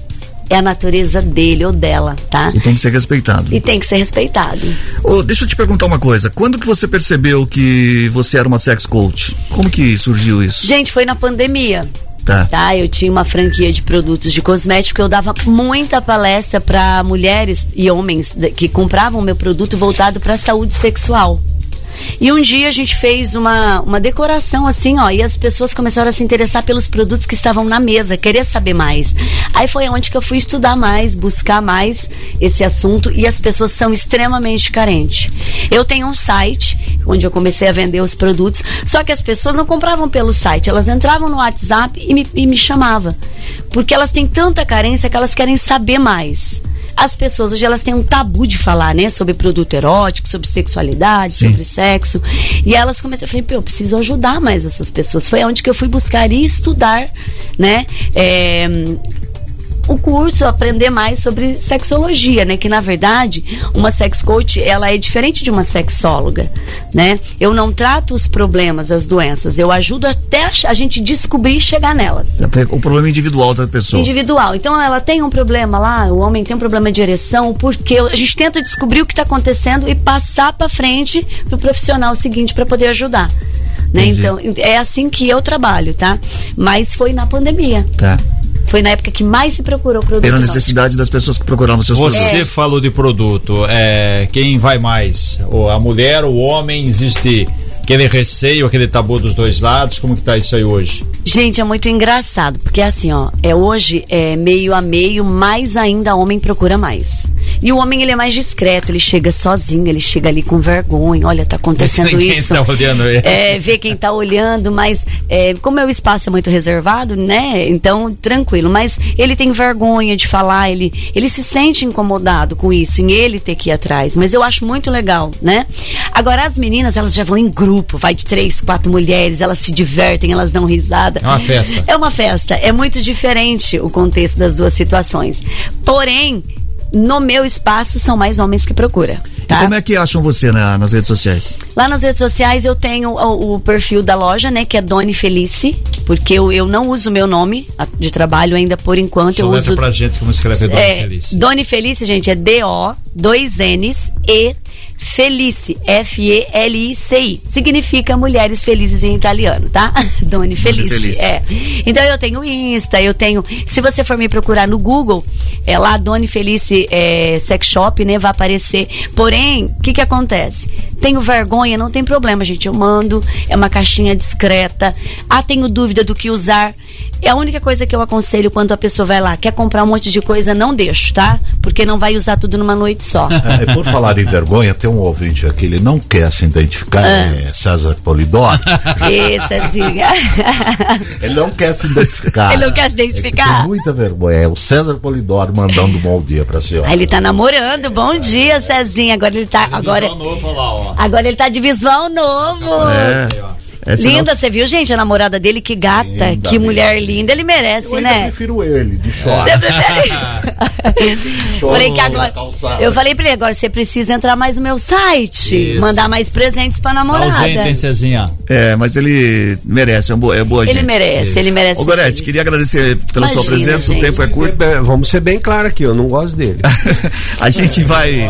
S7: É a natureza dele ou dela, tá?
S1: E tem que ser respeitado.
S7: E tem que ser respeitado.
S1: Ô, deixa eu te perguntar uma coisa. Quando que você percebeu que você era uma sex coach? Como que surgiu isso?
S7: Gente, foi na pandemia.
S1: Tá.
S7: Tá, eu tinha uma franquia de produtos de cosmético, eu dava muita palestra pra mulheres e homens que compravam meu produto voltado pra saúde sexual. E um dia a gente fez uma, uma decoração assim, ó, e as pessoas começaram a se interessar pelos produtos que estavam na mesa, querer saber mais. Aí foi onde que eu fui estudar mais, buscar mais esse assunto e as pessoas são extremamente carentes. Eu tenho um site, onde eu comecei a vender os produtos. Só que as pessoas não compravam pelo site, elas entravam no WhatsApp e me, e me chamavam. Porque elas têm tanta carência que elas querem saber mais as pessoas hoje elas têm um tabu de falar, né, sobre produto erótico, sobre sexualidade,
S1: Sim.
S7: sobre sexo. E elas começaram, eu falei, pô, eu preciso ajudar mais essas pessoas. Foi onde que eu fui buscar e estudar, né? É, o curso, aprender mais sobre sexologia, né? Que na verdade, uma sex coach, ela é diferente de uma sexóloga, né? Eu não trato os problemas, as doenças, eu ajudo até a, gente descobrir e chegar nelas
S1: O problema individual da pessoa.
S7: individual. Então ela tem um problema lá, o homem tem um problema de ereção, porque a gente tenta descobrir o que está acontecendo e passar para frente pro profissional seguinte para poder ajudar. Né?
S1: Entendi.
S7: Então, é assim que eu trabalho, tá? Mas foi na pandemia.
S1: Tá.
S7: Foi na época que mais se procurou produto.
S1: Pela necessidade das pessoas que procuravam seus
S3: Você
S1: produtos.
S3: falou de produto, é, quem vai mais? A mulher, o homem, existe aquele receio, aquele tabu dos dois lados, como que tá isso aí hoje?
S7: Gente, é muito engraçado, porque assim, ó, é hoje é meio a meio, mais ainda homem procura mais. E o homem ele é mais discreto, ele chega sozinho, ele chega ali com vergonha, olha, tá acontecendo
S3: Ninguém
S7: isso.
S3: tá olhando ele.
S7: É, ver quem tá olhando, mas é, como o espaço é muito reservado, né? Então, tranquilo. Mas ele tem vergonha de falar, ele, ele se sente incomodado com isso, em ele ter que ir atrás. Mas eu acho muito legal, né? Agora, as meninas, elas já vão em grupo, vai de três, quatro mulheres, elas se divertem, elas dão risada.
S3: É uma festa.
S7: É uma festa. É muito diferente o contexto das duas situações. Porém, no meu espaço são mais homens que procura.
S1: E
S7: Tá?
S1: como é que acham você na- nas redes sociais?
S7: Lá nas redes sociais eu tenho o, o perfil da loja, né? Que é Doni Felice, porque eu, eu não uso meu nome de trabalho ainda por enquanto. eu
S3: Soletra
S7: uso.
S3: pra gente como escreve Dona
S7: é,
S3: Feliz.
S7: Doni Felice, gente, é D-O, dois N's e Felice, F-E-L-I-C-I. Significa mulheres felizes em italiano, tá? Doni Felice.
S1: Felice.
S7: É. Então eu tenho Insta, eu tenho. Se você for me procurar no Google, é lá Doni Felice é, Sex Shop, né? Vai aparecer. Porém, o que que acontece? Tenho vergonha, não tem problema, gente. Eu mando, é uma caixinha discreta. Ah, tenho dúvida do que usar. É a única coisa que eu aconselho quando a pessoa vai lá, quer comprar um monte de coisa, não deixo, tá? Porque não vai usar tudo numa noite só.
S2: É, por falar em vergonha, tem um ouvinte aqui, ele não quer se identificar, é César Polidoro.
S7: Êxtazinha.
S2: Ele não quer se identificar.
S7: Ele não quer se
S2: É
S7: identificar?
S2: tem muita vergonha. É o César Polidoro mandando um bom dia pra senhora.
S7: Ah, ele tá namorando. Bom dia, Cezinha. Agora ele tá. Agora,
S3: novo lá, ó.
S7: Agora ele tá de visual novo.
S1: É. É
S7: Linda, você viu, gente? A namorada dele, que gata,
S2: Linda
S7: que mulher
S2: mesmo.
S7: linda. Ele merece,
S2: Eu
S7: né?
S2: prefiro ele, de short.
S7: Você prefere?
S2: Show
S7: falei que agora.
S2: calçada.
S7: Eu falei pra ele, agora você precisa entrar mais no meu site.
S3: Isso.
S7: Mandar mais presentes pra
S3: Tá
S7: namorada.
S3: ausente, hein, Cezinha?
S1: É, mas ele merece, é boa, é boa
S7: Ele
S1: gente.
S7: merece, ele merece.
S1: Ô Gorete, queria agradecer pela sua
S7: Imagina,
S1: presença,
S7: gente.
S1: o tempo é curto.
S4: Vamos ser bem claro aqui, eu não gosto dele.
S1: a gente vai.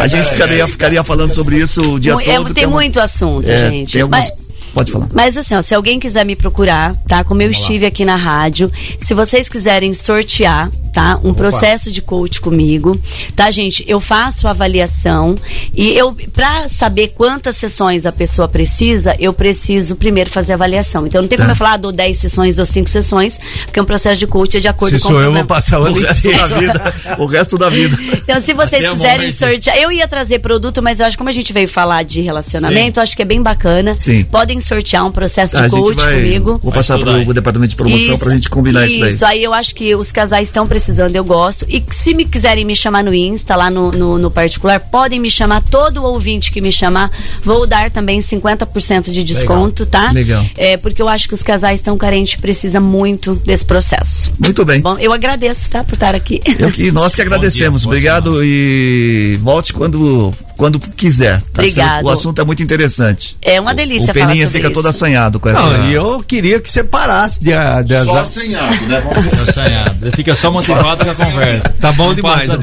S1: A gente ficaria, ficaria falando sobre isso o dia
S7: é,
S1: todo.
S7: tem
S1: uma-
S7: muito assunto,
S1: é,
S7: gente.
S1: tem alguns-
S7: Mas-
S1: Pode falar.
S7: Mas assim, ó, se alguém quiser me procurar, tá? Como eu estive aqui na rádio, se vocês quiserem sortear, tá? Um processo de coach comigo, tá, gente? Eu faço a avaliação e eu, pra saber quantas sessões a pessoa precisa, eu preciso primeiro fazer a avaliação. Então não tem como eu falar, ah, dou 10 sessões, dou 5 sessões, porque um processo de coach é de acordo
S4: Se
S7: com
S4: sou
S7: o
S4: eu, vou passar o
S1: resto da vida. O resto da vida.
S7: Então, se vocês
S3: Até
S7: quiserem sortear, eu ia trazer produto, mas eu acho que como a gente veio falar de relacionamento, eu acho que é bem bacana.
S1: Sim.
S7: Podem sortear um processo
S1: A
S7: de
S1: gente
S7: coach
S1: vai.
S7: comigo.
S1: Vou passar pro
S3: hein?
S1: departamento de promoção pra gente combinar isso,
S7: Isso,
S1: daí.
S7: aí eu acho que os casais estão precisando, eu gosto. E se me quiserem me chamar no Insta, lá no, no, no particular, podem me chamar. Todo ouvinte que me chamar, vou dar também 50% de desconto, tá?
S1: Legal.
S7: É, porque eu acho que os casais estão carentes, precisa muito desse processo.
S1: Muito bem.
S7: Bom, eu agradeço, tá? Por estar aqui.
S1: Eu que, nós que agradecemos.
S3: boa
S1: Obrigado e volte quando, quando quiser. Tá
S7: Obrigado.
S1: certo? O assunto é muito interessante.
S7: É uma delícia
S1: O
S7: falar
S1: Peninha
S7: sobre
S1: fica
S7: isso.
S1: todo assanhado com essa.
S4: Não, e eu queria que você parasse de, de
S2: Só assanhado, né?
S3: Assanhado. Ele fica só motivado com a conversa.
S4: Tá bom demais, tá?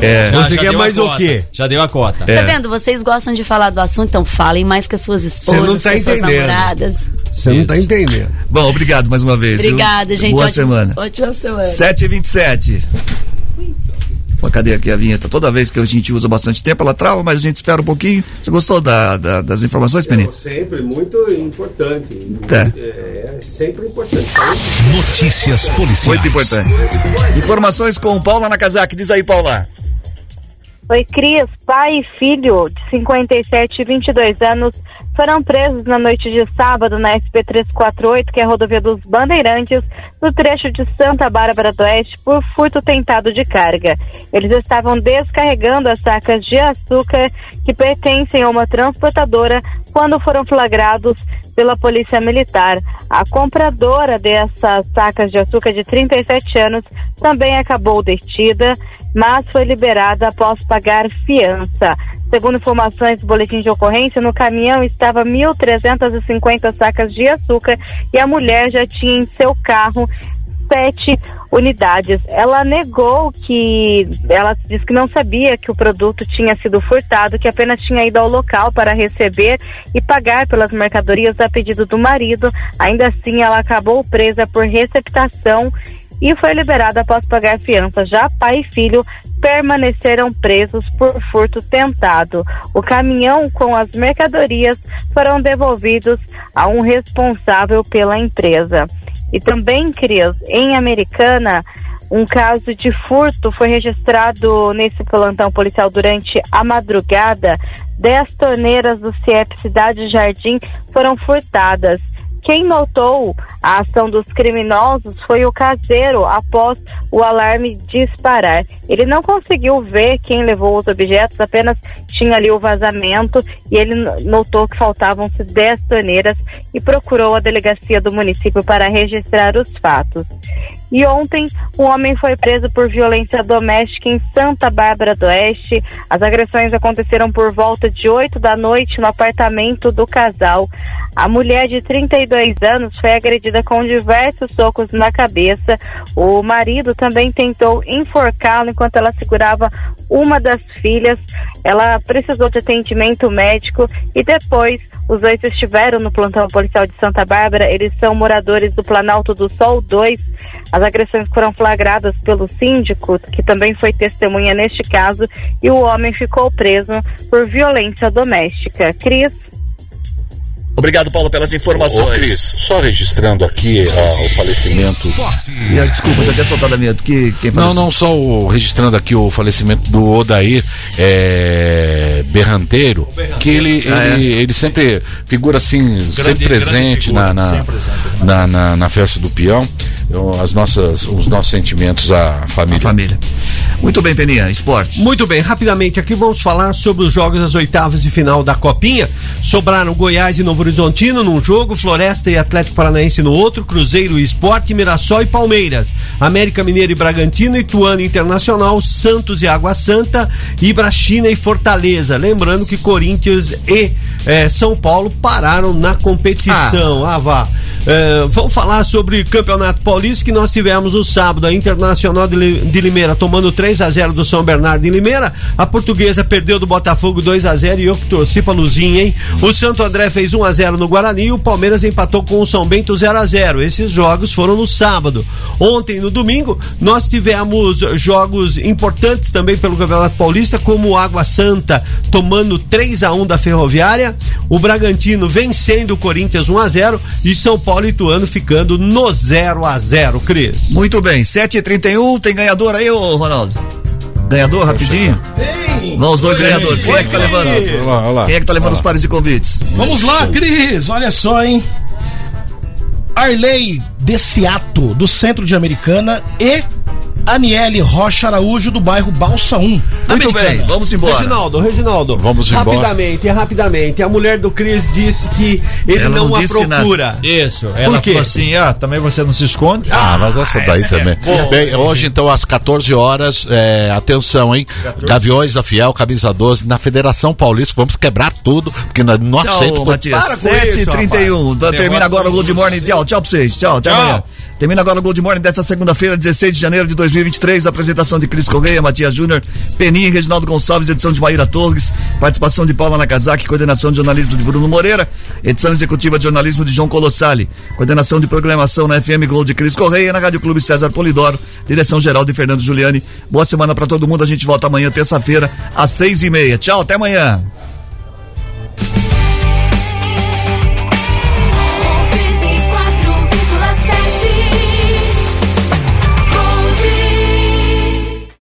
S1: É.
S4: Você quer
S3: deu a
S4: mais o quê?
S3: Já deu a cota.
S1: É.
S7: Tá vendo? Vocês gostam de falar do assunto, então falem mais com as suas esposas,
S4: não tá
S7: com as suas namoradas.
S4: Você não tá entendendo.
S1: Bom, obrigado mais uma vez. viu?
S7: Obrigada, gente.
S1: Boa
S7: Ótima-
S1: semana.
S7: Ótima semana.
S1: 7h27. Cadê aqui a vinheta? Toda vez que a gente usa bastante tempo, ela trava, mas a gente espera um pouquinho. Você gostou da- da- das informações, Peninha?
S4: Sempre muito importante.
S1: Tá.
S4: É, sempre importante.
S5: Notícias policiais.
S1: Muito importante. Informações com Paula Nakazaki. Diz aí, Paula.
S6: Oi, Cris, pai e filho de 57 e 22 anos foram presos na noite de sábado na SP 348, que é a rodovia dos Bandeirantes, no trecho de Santa Bárbara do Oeste, por furto tentado de carga. Eles estavam descarregando as sacas de açúcar que pertencem a uma transportadora quando foram flagrados pela Polícia Militar. A compradora dessas sacas de açúcar de 37 anos também acabou detida, mas foi liberada após pagar fiança. Segundo informações do boletim de ocorrência, no caminhão estava 1.350 sacas de açúcar e a mulher já tinha em seu carro sete unidades. Ela negou que ela disse que não sabia que o produto tinha sido furtado, que apenas tinha ido ao local para receber e pagar pelas mercadorias a pedido do marido. Ainda assim, ela acabou presa por receptação e foi liberada após pagar fiança. Já pai e filho permaneceram presos por furto tentado. O caminhão com as mercadorias foram devolvidos a um responsável pela empresa. E também, Cris, em Americana, um caso de furto foi registrado nesse plantão policial durante a madrugada. Dez torneiras do CIEP Cidade Jardim foram furtadas. Quem notou a ação dos criminosos foi o caseiro após o alarme disparar. Ele não conseguiu ver quem levou os objetos, apenas tinha ali o vazamento e ele notou que faltavam-se 10 torneiras e procurou a delegacia do município para registrar os fatos. E ontem, um homem foi preso por violência doméstica em Santa Bárbara do Oeste. As agressões aconteceram por volta de 8 da noite no apartamento do casal. A mulher de 32 anos foi agredida com diversos socos na cabeça. O marido também tentou enforcá-la enquanto ela segurava uma das filhas. Ela precisou de atendimento médico e depois os dois estiveram no plantão policial de Santa Bárbara. Eles são moradores do Planalto do Sol 2. As agressões foram flagradas pelo síndico, que também foi testemunha neste caso, e o homem ficou preso por violência doméstica. Cris.
S1: Obrigado, Paulo, pelas informações. Ô,
S2: Cris, só registrando aqui o falecimento.
S1: E, desculpa, já tinha soltado a minha. Que, quem
S2: não, não, só o, registrando aqui o falecimento do Odair é, Berranteiro, que ele, ah, ele, é? ele sempre figura assim, grande, sempre presente figura, na, na, presente, na, na, na, festa do peão. As nossas, os nossos sentimentos à família. A
S1: família. Muito bem, Peninha, esporte.
S4: Muito bem, rapidamente aqui vamos falar sobre os jogos das oitavas de final da Copinha. Sobraram Goiás e Novo Horizontino num jogo, Floresta e Atlético Paranaense no outro, Cruzeiro e Esporte, Mirassol e Palmeiras, América Mineiro e Bragantino, Ituano Internacional, Santos e Água Santa, Ibrachina e Fortaleza. Lembrando que Corinthians e eh, São Paulo pararam na competição. Ah, ah vá. É, vamos falar sobre Campeonato Paulista que nós tivemos no sábado. A Internacional de Limeira tomando 3 a 0 do São Bernardo em Limeira. A Portuguesa perdeu do Botafogo 2 a 0 e eu que torci pra Luzinha, hein? O Santo André fez 1 a 0 no Guarani e o Palmeiras empatou com o São Bento 0 a 0 Esses jogos foram no sábado. Ontem, no domingo, nós tivemos jogos importantes também pelo Campeonato Paulista, como o Água Santa tomando 3 a 1 da Ferroviária, o Bragantino vencendo o Corinthians 1 a 0 e São Paulo Paulo e Ituano ficando no 0 a 0 Cris.
S1: Muito bem, 7h31, tem ganhador aí, ô Ronaldo? Ganhador, rapidinho? Tem! Vamos, os dois tem. ganhadores. Quem é que tá levando? Olha lá, olha lá. Quem é que tá levando os pares de convites?
S8: Vamos lá, Cris, olha só, hein? Arley Desiato, do centro de Americana e Aniele Rocha Araújo, do bairro Balsa 1. Muito
S1: Americana. bem, vamos embora.
S4: Reginaldo, Reginaldo.
S2: Vamos embora.
S4: Rapidamente, rapidamente. A mulher do Cris disse que ele ela não, não a procura.
S3: Nada. Isso. Ela Por quê? falou assim: ah, também você não se esconde.
S2: Ah, mas essa daí é também. É bem, hoje, então, às 14 horas, é, atenção, hein? 14. Gaviões da Fiel, camisa 12, na Federação Paulista. Vamos quebrar tudo, porque nós não aceitamos.
S1: Matias. 7h31. Termina agora o Good Morning. Tchau, tchau pra vocês. Tchau, até tchau. amanhã. Termina agora o Gold Morning desta segunda-feira, 16 de janeiro de 2023. Apresentação de Cris Correia, Matias Júnior, Peninha Reginaldo Gonçalves, edição de Maíra Torres, participação de Paula Nakazaki, coordenação de jornalismo de Bruno Moreira, edição executiva de jornalismo de João Colossali, coordenação de programação na FM Gold de Cris Correia na Rádio Clube César Polidoro, direção geral de Fernando Giuliani. Boa semana para todo mundo. A gente volta amanhã, terça-feira, às seis e meia. Tchau, até amanhã.